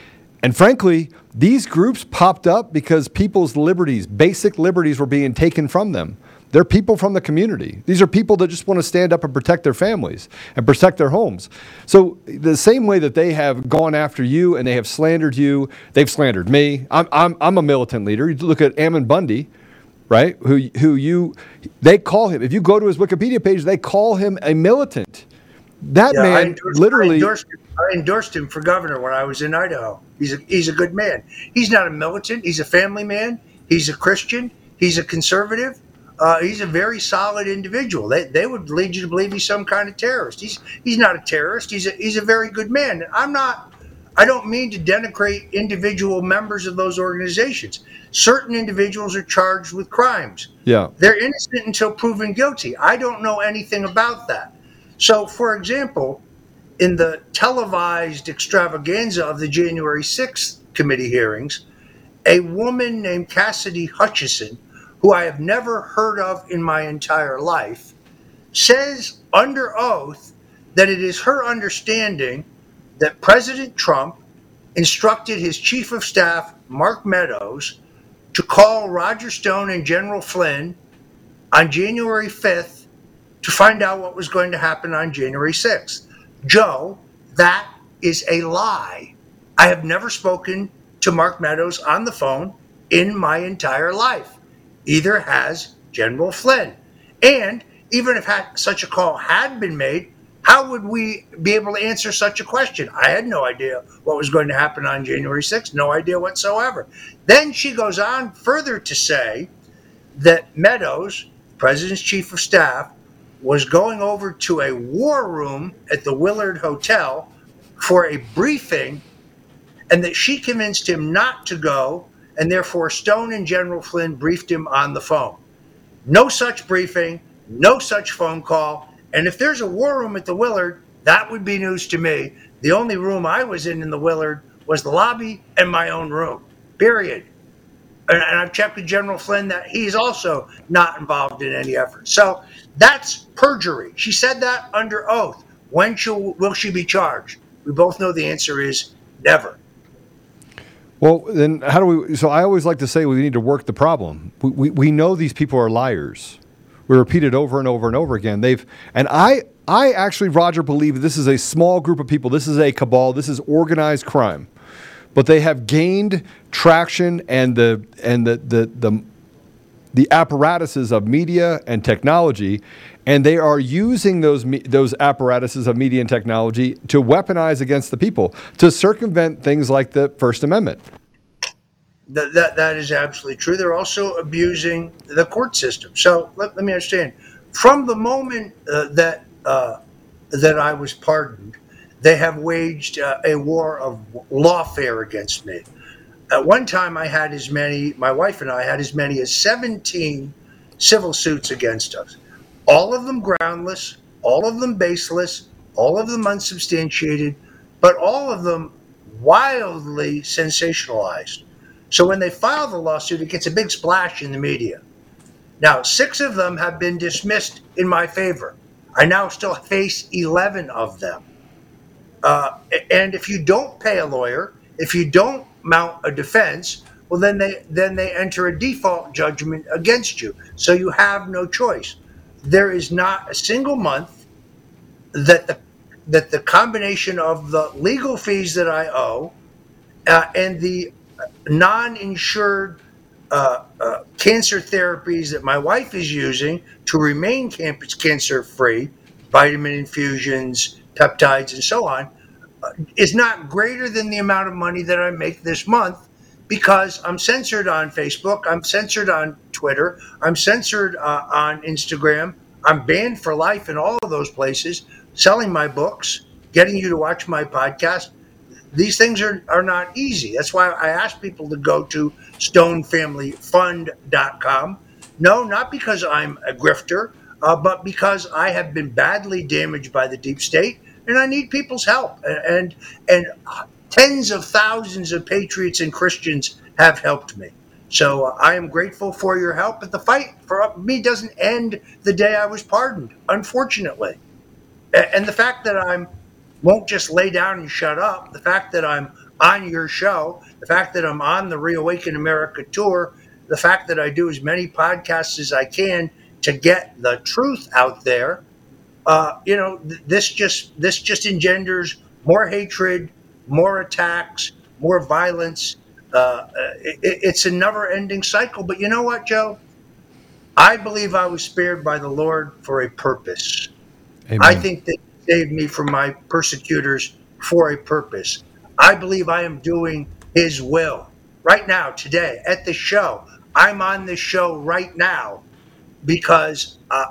And frankly, these groups popped up because people's liberties, basic liberties, were being taken from them. They're people from the community. These are people that just want to stand up and protect their families and protect their homes. So, the same way that they have gone after you and they have slandered you, they've slandered me. I'm, I'm, I'm a militant leader. You look at Ammon Bundy, right? Who, who you, they call him, if you go to his Wikipedia page, they call him a militant. That Yeah, I man endorsed, literally. I endorsed, him, I endorsed him for governor when I was in Idaho. He's a he's a good man. He's not a militant. He's a family man. He's a Christian. He's a conservative. Uh, he's a very solid individual. They, they would lead you to believe he's some kind of terrorist. He's he's not a terrorist. He's a, he's a very good man. I'm not. I don't mean to denigrate individual members of those organizations. Certain individuals are charged with crimes. Yeah. They're innocent until proven guilty. I don't know anything about that. So, for example, in the televised extravaganza of the January 6th committee hearings, a woman named Cassidy Hutchinson, who I have never heard of in my entire life, says under oath that it is her understanding that President Trump instructed his chief of staff, Mark Meadows, to call Roger Stone and General Flynn on January 5th to find out what was going to happen on January 6th. Joe, that is a lie. I have never spoken to Mark Meadows on the phone in my entire life. Either has General Flynn. And even if such a call had been made, how would we be able to answer such a question? I had no idea what was going to happen on January 6th, no idea whatsoever. Then she goes on further to say that Meadows, President's chief of staff, was going over to a war room at the Willard Hotel for a briefing, and that she convinced him not to go, and therefore Stone and General Flynn briefed him on the phone. No such briefing, no such phone call and if there's a war room at the Willard, that would be news to me. The only room I was in in the Willard was the lobby and my own room, period. And, and I've checked with General Flynn that he's also not involved in any effort. So that's perjury. She said that under oath. When shall, will she be charged? We both know the answer is never. Well, then how do we? So I always like to say we need to work the problem. We, we, we know these people are liars. We repeat it over and over and over again. They've and I I actually Roger believe this is a small group of people. This is a cabal. This is organized crime. But they have gained traction and the and the the the, the apparatuses of media and technology and they are using those those apparatuses of media and technology to weaponize against the people to circumvent things like the First Amendment. That, that, that is absolutely true. They're also abusing the court system. So let, let me understand. From the moment uh, that uh, that I was pardoned, they have waged uh, a war of lawfare against me. At one time, I had as many, my wife and I had as many as 17 civil suits against us. All of them groundless, all of them baseless, all of them unsubstantiated, but all of them wildly sensationalized. So when they file the lawsuit, it gets a big splash in the media. Now, six of them have been dismissed in my favor. I now still face 11 of them. Uh, and if you don't pay a lawyer, if you don't mount a defense, well, then they then they enter a default judgment against you. So you have no choice. There is not a single month that the that the combination of the legal fees that I owe uh, and the non-insured uh, uh, cancer therapies that my wife is using to remain cancer free, vitamin infusions, peptides, and so on, uh, is not greater than the amount of money that I make this month because I'm censored on Facebook, I'm censored on Twitter, I'm censored uh, on Instagram, I'm banned for life in all of those places, selling my books, getting you to watch my podcast these things are, are not easy. That's why I ask people to go to stonefamilyfund.com. No, not because I'm a grifter, uh, but because I have been badly damaged by the deep state and I need people's help. And, and, and tens of thousands of patriots and Christians have helped me. So uh, I am grateful for your help. But the fight for me doesn't end the day I was pardoned, unfortunately. And the fact that I'm won't just lay down and shut up. The fact that I'm on your show, the fact that I'm on the Reawaken America tour, the fact that I do as many podcasts as I can to get the truth out there, uh, you know, th- this just this just engenders more hatred, more attacks, more violence. Uh, it, it's a never-ending cycle. But you know what, Joe? I believe I was spared by the Lord for a purpose. Amen. I think that saved me from my persecutors for a purpose. I believe I am doing his will right now, today, at the show. I'm on this show right now because uh,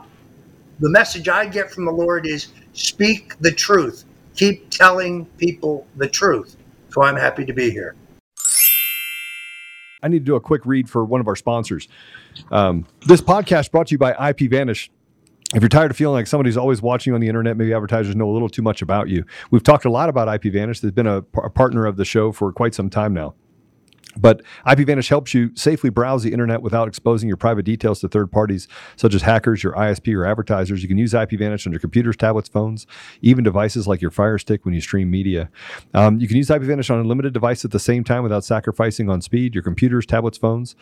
the message I get from the Lord is speak the truth. Keep telling people the truth. So I'm happy to be here. I need to do a quick read for one of our sponsors. Um, this podcast brought to you by IP Vanish. If you're tired of feeling like somebody's always watching you on the internet, maybe advertisers know a little too much about you. We've talked a lot about IP Vanish. They've been a, a partner of the show for quite some time now. But IPVanish helps you safely browse the internet without exposing your private details to third parties, such as hackers, your ISP, or advertisers. You can use IPVanish on your computers, tablets, phones, even devices like your Fire Stick when you stream media. Um, you can use IPVanish on unlimited devices at the same time without sacrificing on speed. Your computers, tablets, phones.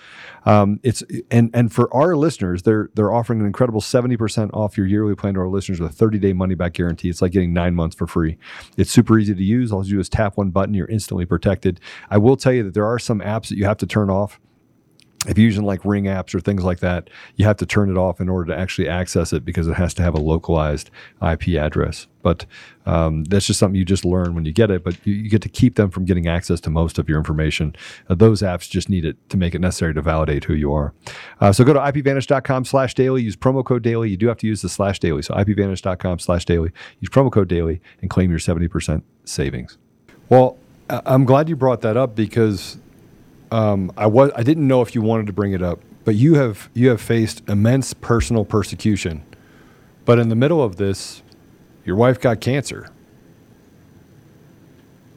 Um, it's and and for our listeners, they're they're offering an incredible seventy percent off your yearly plan to our listeners with a thirty day money back guarantee. It's like getting nine months for free. It's super easy to use. All you do is tap one button. You're instantly protected. I will tell you that there are some apps that you have to turn off. If you're using like Ring apps or things like that, you have to turn it off in order to actually access it because it has to have a localized IP address. But um, that's just something you just learn when you get it. But you, you, get to keep them from getting access to most of your information. Uh, those apps just need it to make it necessary to validate who you are. Uh, so go to ipvanish.com slash daily. Use promo code daily. You do have to use the slash daily. So ipvanish.com slash daily. Use promo code daily and claim your 70% savings. Well, I'm glad you brought that up because um, I was I didn't know if you wanted to bring it up, but you have you have faced immense personal persecution. But in the middle of this, your wife got cancer.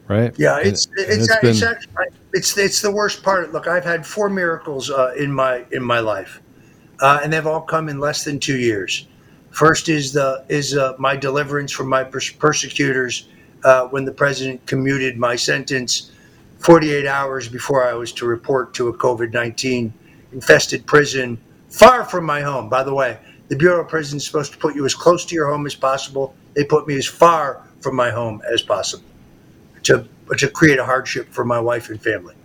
Right? Yeah, it's and, it's, and it's, it's, been, actually, it's it's the worst part. Look, I've had four miracles uh, in my in my life, uh, and they've all come in less than two years. First is the is uh, my deliverance from my pers- persecutors uh, when the president commuted my sentence 48 hours before I was to report to a COVID 19 infested prison far from my home. By the way, the Bureau of Prisons is supposed to put you as close to your home as possible. They put me as far from my home as possible to, to create a hardship for my wife and family.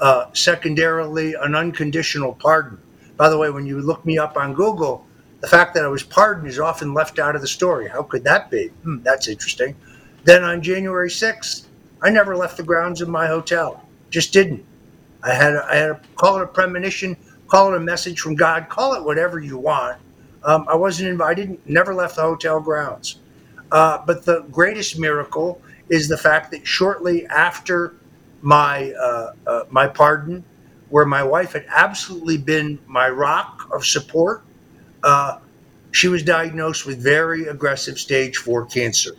Uh, secondarily, an unconditional pardon. By the way, when you look me up on Google, the fact that I was pardoned is often left out of the story. How could that be? Hmm, that's interesting. Then on January 6th, I never left the grounds of my hotel. Just didn't. I had a, I had a, call it a premonition, call it a message from God, call it whatever you want. Um, I wasn't invited, never left the hotel grounds. Uh, but the greatest miracle is the fact that shortly after my uh, uh, my pardon, where my wife had absolutely been my rock of support, uh, she was diagnosed with very aggressive stage four cancer.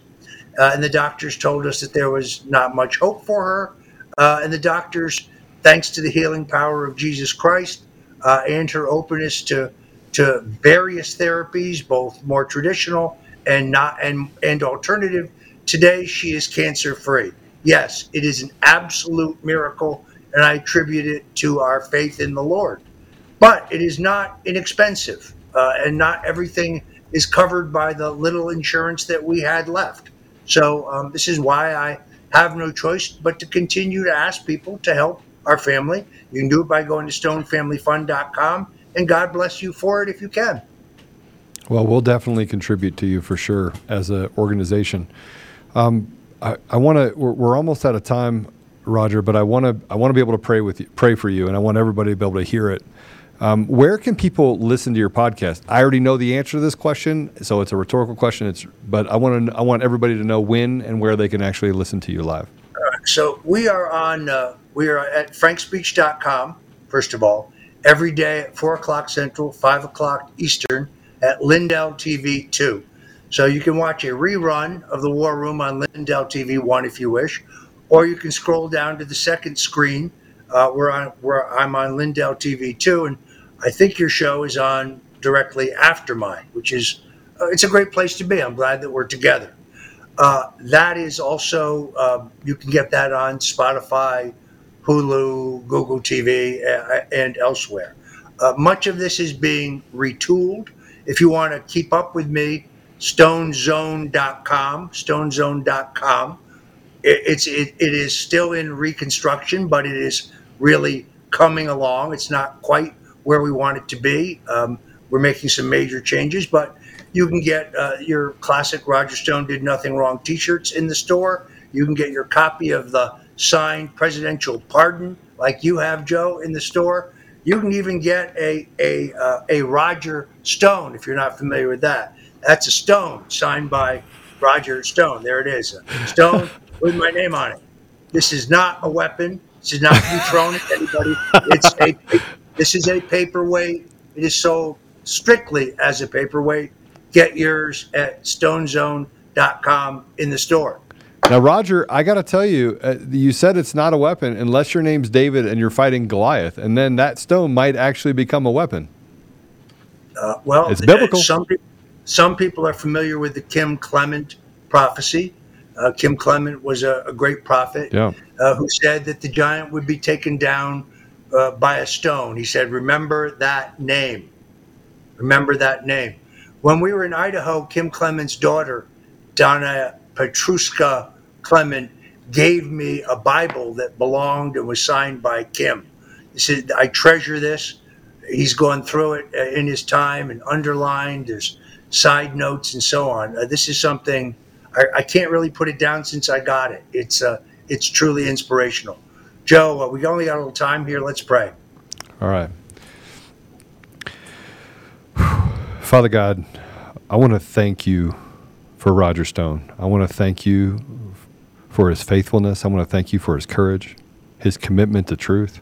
Uh, and the doctors told us that there was not much hope for her. Uh, and the doctors, thanks to the healing power of Jesus Christ uh, and her openness to to various therapies, both more traditional and not and and alternative, today she is cancer free. Yes, it is an absolute miracle, and I attribute it to our faith in the Lord. But it is not inexpensive, uh, and not everything is covered by the little insurance that we had left. So um, this is why I have no choice but to continue to ask people to help our family. You can do it by going to stonefamilyfund.com, and God bless you for it if you can. Well, we'll definitely contribute to you for sure as an organization. Um, I, I want to. We're, we're, almost out of time, Roger, but I want to. I want to be able to pray with you, pray for you, and I want everybody to be able to hear it. Um, where can people listen to your podcast? I already know the answer to this question, so it's a rhetorical question. It's, but I want to, I want everybody to know when and where they can actually listen to you live. So we are on, uh, we are at frankspeech.com, first of all, every day at 4 o'clock Central, 5 o'clock Eastern at Lindell TV 2. So you can watch a rerun of the War Room on Lindell TV 1 if you wish, or you can scroll down to the second screen uh, where, I, where I'm on Lindell TV 2 and I think your show is on directly after mine, which is uh, it's a great place to be. I'm glad that we're together. Uh, that is also uh, you can get that on Spotify, Hulu, Google TV, and elsewhere. Uh, much of this is being retooled. If you want to keep up with me, stonezone.com, stonezone.com. It, it's it, it is still in reconstruction, but it is really coming along. It's not quite where we want it to be. Um, we're making some major changes, but you can get uh, your classic Roger Stone did nothing wrong T-shirts in the store. You can get your copy of the signed presidential pardon, like you have, Joe, in the store. You can even get a a uh, a Roger Stone if you're not familiar with that. That's a stone signed by Roger Stone. There it is, a stone with my name on it. This is not a weapon. This is not to be thrown at anybody. It's a this is a paperweight. It is sold strictly as a paperweight. Get yours at stonezone.com in the store. Now, Roger, I got to tell you, uh, you said it's not a weapon unless your name's David and you're fighting Goliath, and then that stone might actually become a weapon. Uh, well, It's biblical. Some, some people are familiar with the Kim Clement prophecy. Uh, Kim Clement was a, a great prophet Yeah. uh, who said that the giant would be taken down uh, by a stone. He said, Remember that name. Remember that name. When we were in Idaho, Kim Clement's daughter, Donna Petruska Clement, gave me a Bible that belonged and was signed by Kim. He said, I treasure this. He's gone through it uh, in his time and underlined. There's side notes and so on. Uh, this is something I, I can't really put it down since I got it. It's uh, it's truly inspirational. Joe, uh, we only got a little time here. Let's pray. All right. Father God, I want to thank you for Roger Stone. I want to thank you for his faithfulness. I want to thank you for his courage, his commitment to truth.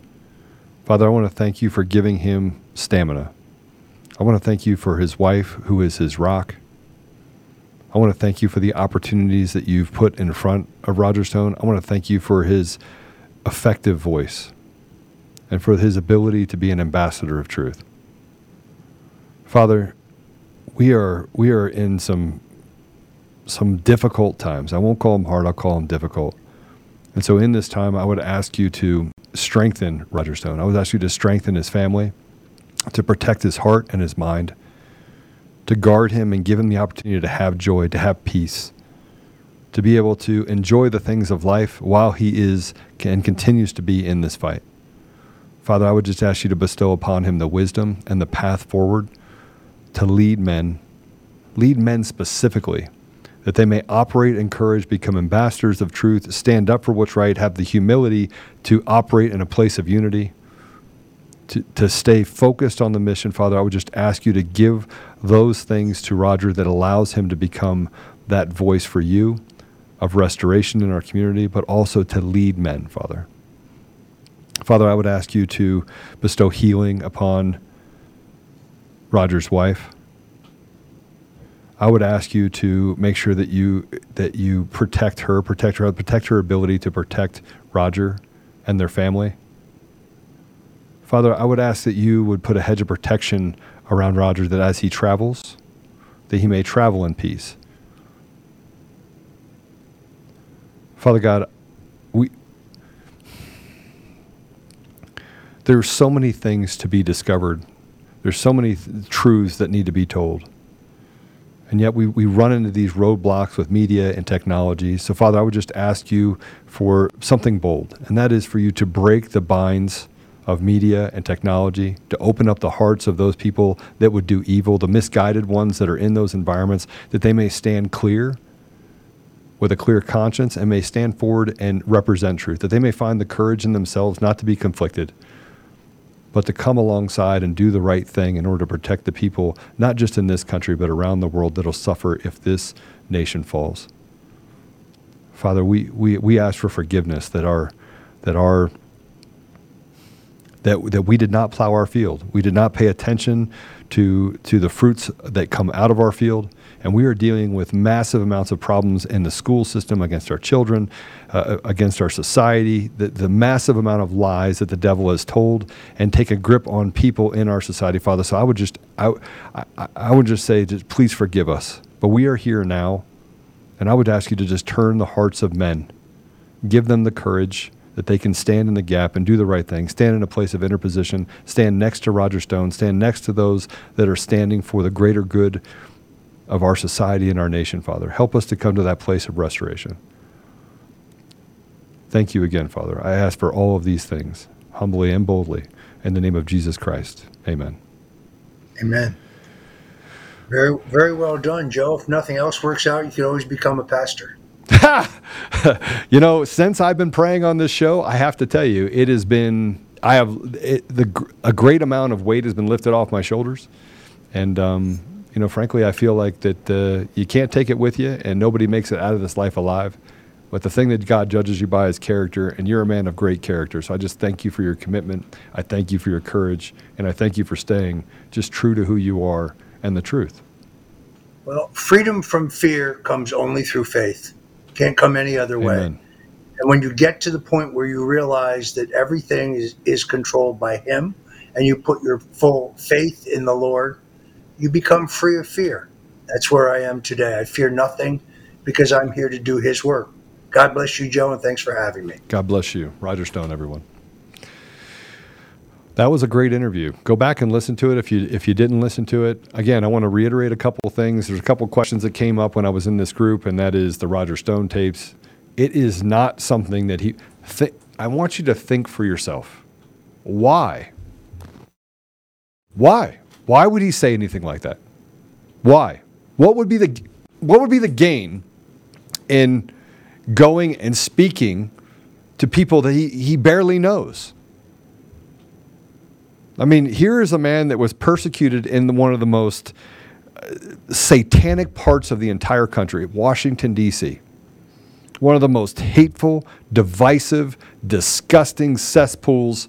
Father, I want to thank you for giving him stamina. I want to thank you for his wife, who is his rock. I want to thank you for the opportunities that you've put in front of Roger Stone. I want to thank you for his effective voice and for his ability to be an ambassador of truth. Father, we are we are in some some difficult times. I won't call them hard, I'll call them difficult. And so in this time I would ask you to strengthen Roger Stone. I would ask you to strengthen his family, to protect his heart and his mind, to guard him and give him the opportunity to have joy, to have peace, to be able to enjoy the things of life while he is and continues to be in this fight. Father, I would just ask you to bestow upon him the wisdom and the path forward to lead men, lead men specifically, that they may operate in courage, become ambassadors of truth, stand up for what's right, have the humility to operate in a place of unity, to, to stay focused on the mission. Father, I would just ask you to give those things to Roger that allows him to become that voice for you of restoration in our community, but also to lead men, Father. Father, I would ask you to bestow healing upon Roger's wife. I would ask you to make sure that you that you protect her, protect her, protect her ability to protect Roger and their family. Father, I would ask that you would put a hedge of protection around Roger that as he travels, that he may travel in peace. Father God, we there's so many things to be discovered. There's so many th- truths that need to be told. And yet we, we run into these roadblocks with media and technology. So, Father, I would just ask you for something bold, and that is for you to break the binds of media and technology, to open up the hearts of those people that would do evil, the misguided ones that are in those environments, that they may stand clear with a clear conscience and may stand forward and represent truth, that they may find the courage in themselves not to be conflicted, but to come alongside and do the right thing in order to protect the people, not just in this country, but around the world that'll suffer if this nation falls. Father, we, we, we ask for forgiveness that our, that our that, that we did not plow our field. We did not pay attention to, to the fruits that come out of our field. And we are dealing with massive amounts of problems in the school system against our children, uh, against our society, the, the massive amount of lies that the devil has told and take a grip on people in our society, Father. So I would just, I, I, I would just say, just please forgive us. But we are here now. And I would ask you to just turn the hearts of men, give them the courage that they can stand in the gap and do the right thing, stand in a place of interposition, stand next to Roger Stone, stand next to those that are standing for the greater good of our society and our nation, Father. Help us to come to that place of restoration. Thank you again, Father. I ask for all of these things, humbly and boldly, in the name of Jesus Christ. Amen. Amen. Very, very well done, Joe. If nothing else works out, you can always become a pastor. you know, since I've been praying on this show, I have to tell you, it has been I have it, the a great amount of weight has been lifted off my shoulders, and um, you know, frankly, I feel like that uh, you can't take it with you, and nobody makes it out of this life alive. But the thing that God judges you by is character, and you're a man of great character. So I just thank you for your commitment. I thank you for your courage, and I thank you for staying just true to who you are and the truth. Well, freedom from fear comes only through faith. Can't come any other way. And when you get to the point where you realize that everything is, is controlled by Him and you put your full faith in the Lord, you become free of fear. That's where I am today. I fear nothing because I'm here to do His work. God bless you, Joe, and thanks for having me. God bless you. Roger Stone, everyone. That was a great interview. Go back and listen to it if you if you didn't listen to it. Again, I want to reiterate a couple things. There's a couple questions that came up when I was in this group, and that is the Roger Stone tapes. It is not something that he. Th- I want you to think for yourself. Why? Why? Why would he say anything like that? Why? What would be the what would be the gain in going and speaking to people that he, he barely knows? I mean, here is a man that was persecuted in one of the most uh, satanic parts of the entire country, Washington, D.C. One of the most hateful, divisive, disgusting cesspools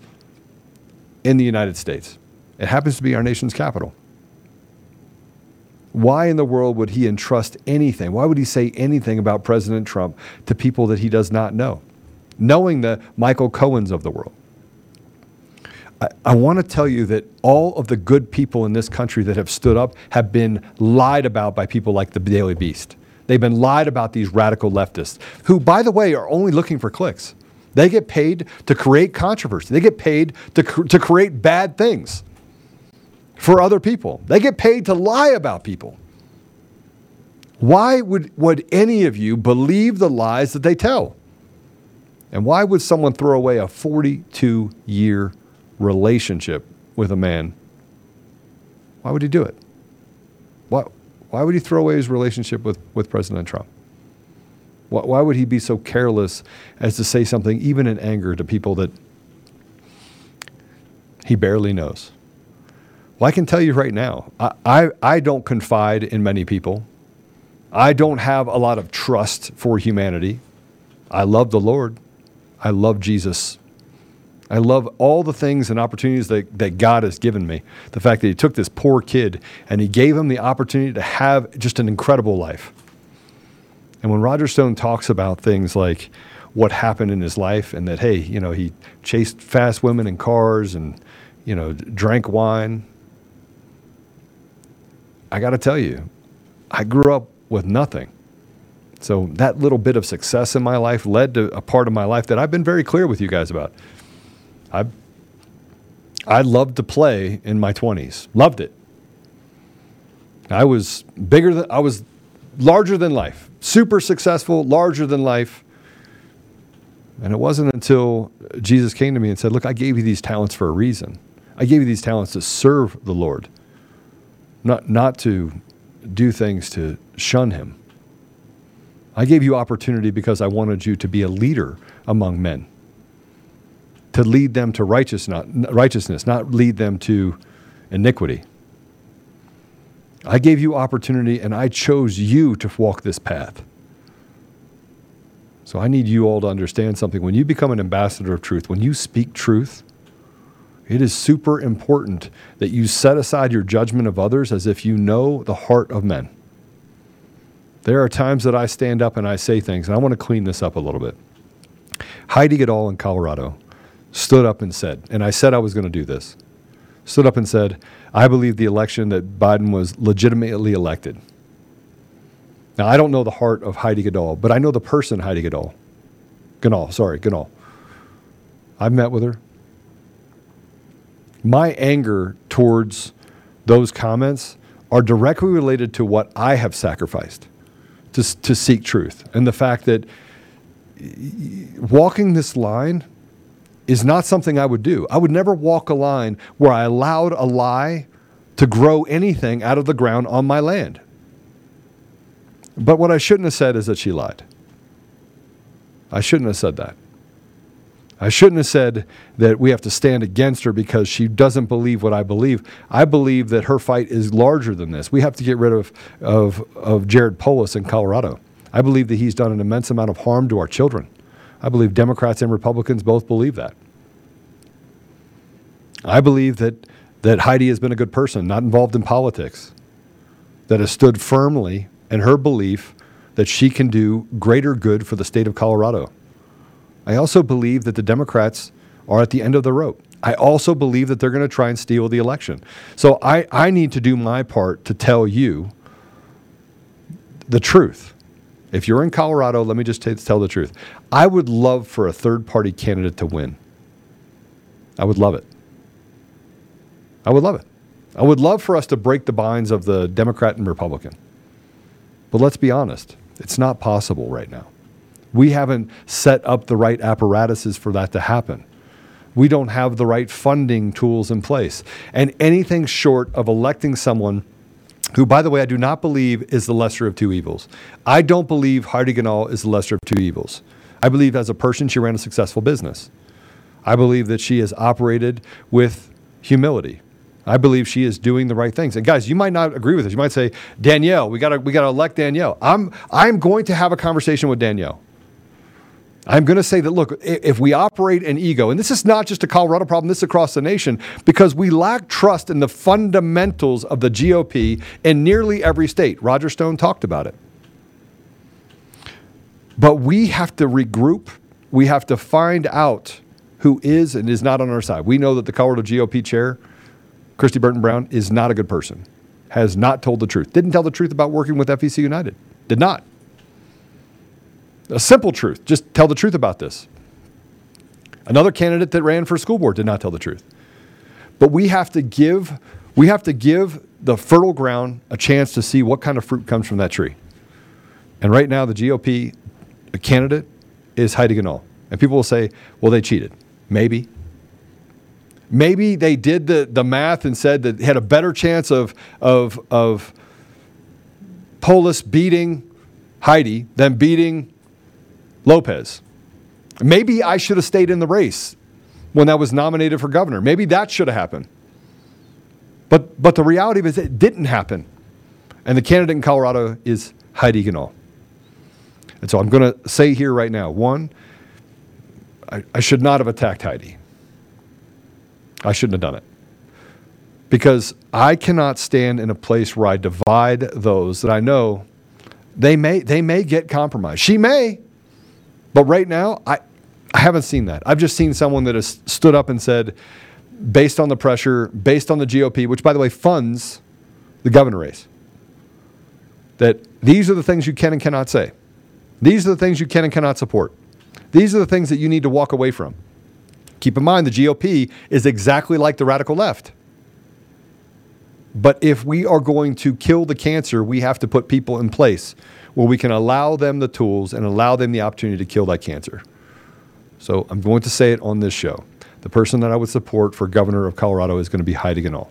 in the United States. It happens to be our nation's capital. Why in the world would he entrust anything? Why would he say anything about President Trump to people that he does not know, knowing the Michael Cohens of the world? I, I want to tell you that all of the good people in this country that have stood up have been lied about by people like the Daily Beast. They've been lied about these radical leftists, who, by the way, are only looking for clicks. They get paid to create controversy. They get paid to, cr- to create bad things for other people. They get paid to lie about people. Why would, would any of you believe the lies that they tell? And why would someone throw away a 42 year relationship with a man? Why would he do it? Why, why would he throw away his relationship with, with President Trump? Why, why would he be so careless as to say something, even in anger, to people that he barely knows? Well, I can tell you right now, I, I, I don't confide in many people. I don't have a lot of trust for humanity. I love the Lord. I love Jesus. I love all the things and opportunities that, that God has given me. The fact that He took this poor kid and He gave him the opportunity to have just an incredible life. And when Roger Stone talks about things like what happened in his life and that, hey, you know, he chased fast women in cars and, you know, drank wine, I got to tell you, I grew up with nothing. So that little bit of success in my life led to a part of my life that I've been very clear with you guys about. I I loved to play in my 20s. Loved it. I was bigger than I was larger than life. Super successful, larger than life. And it wasn't until Jesus came to me and said, "Look, I gave you these talents for a reason. I gave you these talents to serve the Lord." Not, not to do things to shun him. I gave you opportunity because I wanted you to be a leader among men, to lead them to righteousness, not lead them to iniquity. I gave you opportunity and I chose you to walk this path. So I need you all to understand something. When you become an ambassador of truth, when you speak truth, it is super important that you set aside your judgment of others as if you know the heart of men. There are times that I stand up and I say things, and I want to clean this up a little bit. Heidi Goodall in Colorado stood up and said, and I said I was going to do this, stood up and said, I believe the election that Biden was legitimately elected. Now, I don't know the heart of Heidi Goodall, but I know the person Heidi Goodall. Goodall, sorry, Goodall. I've met with her my anger towards those comments are directly related to what I have sacrificed to, to seek truth. And the fact that walking this line is not something I would do. I would never walk a line where I allowed a lie to grow anything out of the ground on my land. But what I shouldn't have said is that she lied. I shouldn't have said that. I shouldn't have said that we have to stand against her because she doesn't believe what I believe. I believe that her fight is larger than this. We have to get rid of, of, of Jared Polis in Colorado. I believe that he's done an immense amount of harm to our children. I believe Democrats and Republicans both believe that. I believe that, that Heidi has been a good person, not involved in politics, that has stood firmly in her belief that she can do greater good for the state of Colorado. I also believe that the Democrats are at the end of the rope. I also believe that they're going to try and steal the election. So I, I need to do my part to tell you the truth. If you're in Colorado, let me just t- tell the truth. I would love for a third party candidate to win. I would love it. I would love it. I would love for us to break the binds of the Democrat and Republican. But let's be honest, it's not possible right now. We haven't set up the right apparatuses for that to happen. We don't have the right funding tools in place. And anything short of electing someone who, by the way, I do not believe is the lesser of two evils. I don't believe Heidi Ganahl is the lesser of two evils. I believe as a person, she ran a successful business. I believe that she has operated with humility. I believe she is doing the right things. And guys, you might not agree with this. You might say, Danielle, we got to we got to elect Danielle. I'm I'm going to have a conversation with Danielle. I'm going to say that, look, if we operate an ego, and this is not just a Colorado problem, this is across the nation, because we lack trust in the fundamentals of the GOP in nearly every state. Roger Stone talked about it. But we have to regroup. We have to find out who is and is not on our side. We know that the Colorado GOP chair, Kristi Burton Brown, is not a good person, has not told the truth, didn't tell the truth about working with FEC United, did not. A simple truth. Just tell the truth about this. Another candidate that ran for school board did not tell the truth. But we have to give we have to give the fertile ground a chance to see what kind of fruit comes from that tree. And right now the GOP candidate is Heidi Ganahl. And people will say, well, they cheated. Maybe. Maybe they did the, the math and said that had a better chance of, of, of Polis beating Heidi than beating Lopez. Maybe I should have stayed in the race when I was nominated for governor. Maybe that should have happened. But, but the reality is it didn't happen. And the candidate in Colorado is Heidi Ganahl. And so I'm going to say here right now one, I, I should not have attacked Heidi. I shouldn't have done it. Because I cannot stand in a place where I divide those that I know they may, they may get compromised. She may. But right now, I, I haven't seen that. I've just seen someone that has stood up and said, based on the pressure, based on the GOP, which, by the way, funds the governor race, that these are the things you can and cannot say. These are the things you can and cannot support. These are the things that you need to walk away from. Keep in mind, the GOP is exactly like the radical left. But if we are going to kill the cancer, we have to put people in place where we can allow them the tools and allow them the opportunity to kill that cancer. So I'm going to say it on this show. The person that I would support for governor of Colorado is going to be Heidi Ganahl.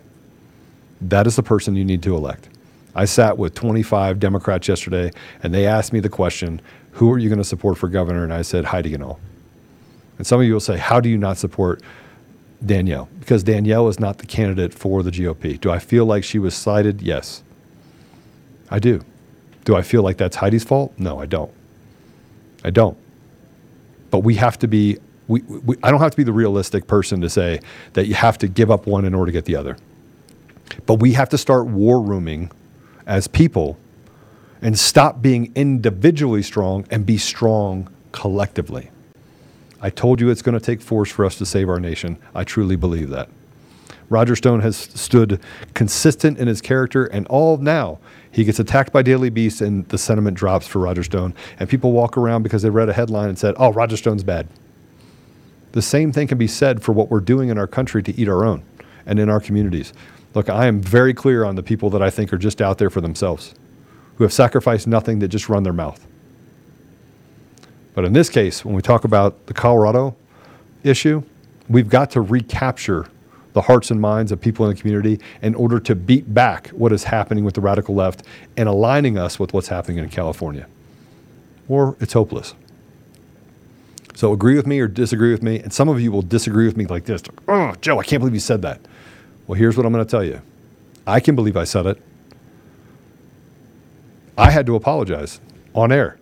That is the person you need to elect. I sat with 25 Democrats yesterday, and they asked me the question, "Who are you going to support for governor?" And I said Heidi Ganahl. And some of you will say, "How do you not support Danielle?" Because Danielle is not the candidate for the GOP. Do I feel like she was slighted? Yes, I do. Do I feel like that's Heidi's fault? No, I don't. I don't. But we have to be, we, we, I don't have to be the realistic person to say that you have to give up one in order to get the other. But we have to start war rooming as people and stop being individually strong and be strong collectively. I told you it's going to take force for us to save our nation. I truly believe that. Roger Stone has stood consistent in his character, and all now he gets attacked by Daily Beast, and the sentiment drops for Roger Stone. And people walk around because they read a headline and said, "Oh, Roger Stone's bad." The same thing can be said for what we're doing in our country to eat our own and in our communities. Look, I am very clear on the people that I think are just out there for themselves, who have sacrificed nothing that just run their mouth. But in this case, when we talk about the Colorado issue, we've got to recapture the hearts and minds of people in the community in order to beat back what is happening with the radical left and aligning us with what's happening in California. Or it's hopeless. So agree with me or disagree with me. And some of you will disagree with me like this. Oh, Joe, I can't believe you said that. Well, here's what I'm going to tell you. I can believe I said it. I had to apologize on air.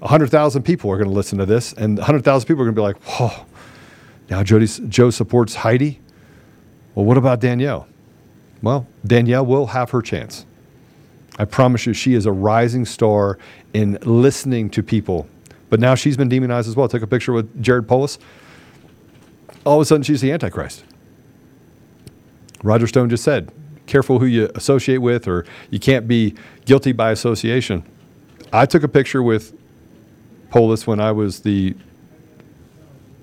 100,000 people are going to listen to this, and 100,000 people are going to be like, whoa, now Jody's, Joe supports Heidi. Well, what about Danielle? Well, Danielle will have her chance. I promise you, she is a rising star in listening to people. But now she's been demonized as well. Took a picture with Jared Polis. All of a sudden, she's the Antichrist. Roger Stone just said, careful who you associate with, or you can't be guilty by association. I took a picture with Polis when I was the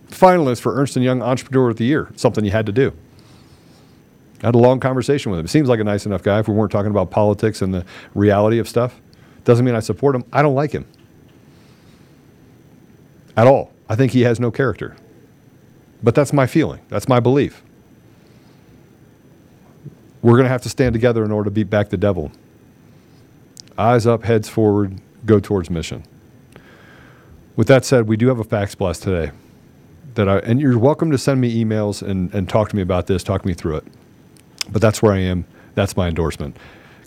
finalist for Ernst & Young Entrepreneur of the Year, something you had to do. I had a long conversation with him. Seems like a nice enough guy if we weren't talking about politics and the reality of stuff. Doesn't mean I support him. I don't like him at all. I think he has no character. But that's my feeling. That's my belief. We're going to have to stand together in order to beat back the devil. Eyes up, heads forward, go towards mission. With that said, we do have a fax blast today. That I, and you're welcome to send me emails and, and talk to me about this, talk me through it. But that's where I am. That's my endorsement.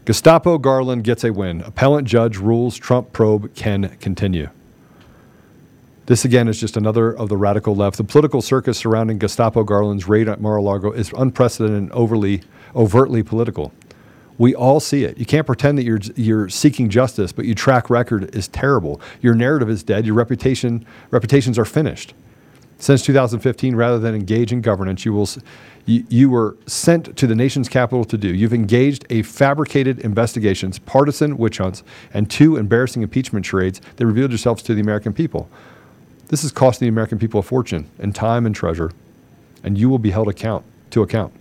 Gestapo Garland gets a win. Appellant judge rules Trump probe can continue. This again is just another of the radical left. The political circus surrounding Gestapo Garland's raid at Mar-a-Lago is unprecedented and overly, overtly political. We all see it. You can't pretend that you're you're seeking justice, but your track record is terrible. Your narrative is dead. Your reputation reputations are finished. Since 2015, rather than engage in governance, you will you, you were sent to the nation's capital to do. You've engaged a fabricated investigations, partisan witch hunts, and two embarrassing impeachment charades that revealed yourselves to the American people. This is costing the American people a fortune and time and treasure, and you will be held account to account.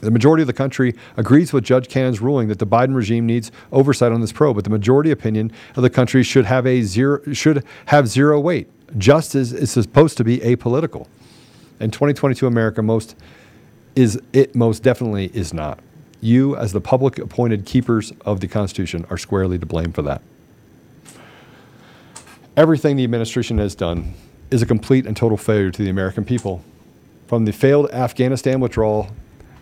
The majority of the country agrees with Judge Cannon's ruling that the Biden regime needs oversight on this probe, but the majority opinion of the country should have a zero should have zero weight. Justice is supposed to be apolitical. In 2022 America, most is it most definitely is not. You, as the public appointed keepers of the Constitution, are squarely to blame for that. Everything the administration has done is a complete and total failure to the American people. From the failed Afghanistan withdrawal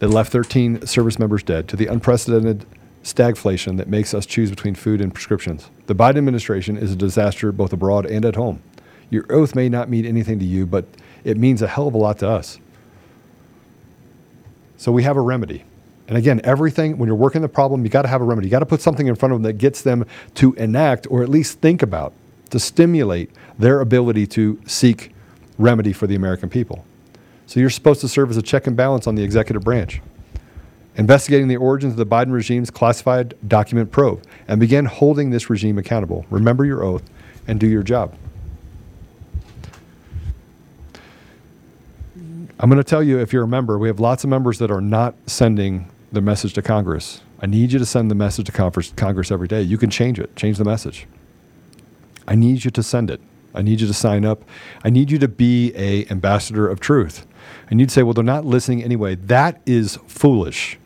that left 13 service members dead to the unprecedented stagflation that makes us choose between food and prescriptions. The Biden administration is a disaster both abroad and at home. Your oath may not mean anything to you, but it means a hell of a lot to us. So we have a remedy. And again, everything, when you're working the problem, you got to have a remedy. You got to put something in front of them that gets them to enact or at least think about, to stimulate their ability to seek remedy for the American people. So you're supposed to serve as a check and balance on the executive branch. Investigating the origins of the Biden regime's classified document probe and begin holding this regime accountable. Remember your oath and do your job. I'm going to tell you if you're a member, we have lots of members that are not sending the message to Congress. I need you to send the message to Congress every day. You can change it, change the message. I need you to send it. I need you to sign up. I need you to be a ambassador of truth. And you'd say, well, they're not listening anyway. That is foolish.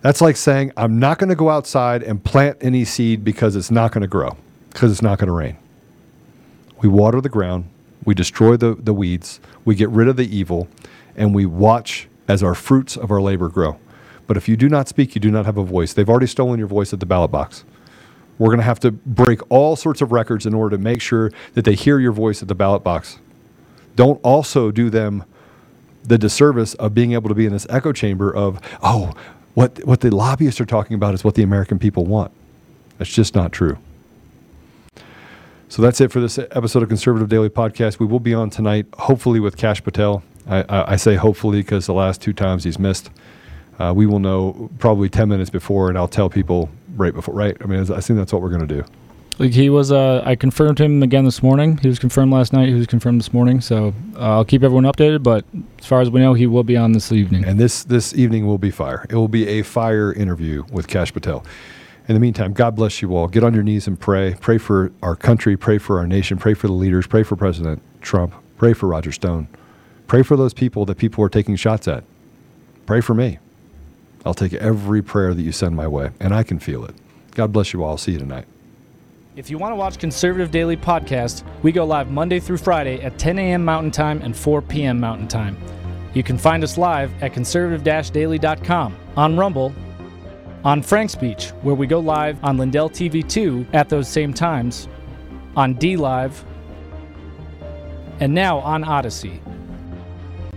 That's like saying, I'm not going to go outside and plant any seed because it's not going to grow, because it's not going to rain. We water the ground, we destroy the, the weeds, we get rid of the evil, and we watch as our fruits of our labor grow. But if you do not speak, you do not have a voice. They've already stolen your voice at the ballot box. We're going to have to break all sorts of records in order to make sure that they hear your voice at the ballot box. Don't also do them the disservice of being able to be in this echo chamber of, oh, what, what the lobbyists are talking about is what the American people want. That's just not true. So that's it for this episode of Conservative Daily Podcast. We will be on tonight, hopefully with Kash Patel. I, I, I say hopefully because the last two times he's missed. Uh, we will know probably 10 minutes before, and I'll tell people right before, right? I mean, I think that's what we're going to do. Like he was, uh, I confirmed him again this morning. He was confirmed last night. He was confirmed this morning. So uh, I'll keep everyone updated. But as far as we know, he will be on this evening. And this this evening will be fire. It will be a fire interview with Kash Patel. In the meantime, God bless you all. Get on your knees and pray. Pray for our country. Pray for our nation. Pray for the leaders. Pray for President Trump. Pray for Roger Stone. Pray for those people that people are taking shots at. Pray for me. I'll take every prayer that you send my way, and I can feel it. God bless you all. I'll see you tonight. If you want to watch Conservative Daily Podcast, we go live Monday through Friday at 10 a.m. Mountain Time and 4 p.m. Mountain Time. You can find us live at conservative-daily.com, on Rumble, on FrankSpeech, where we go live on Lindell TV 2 at those same times, on DLive, and now on Odysee.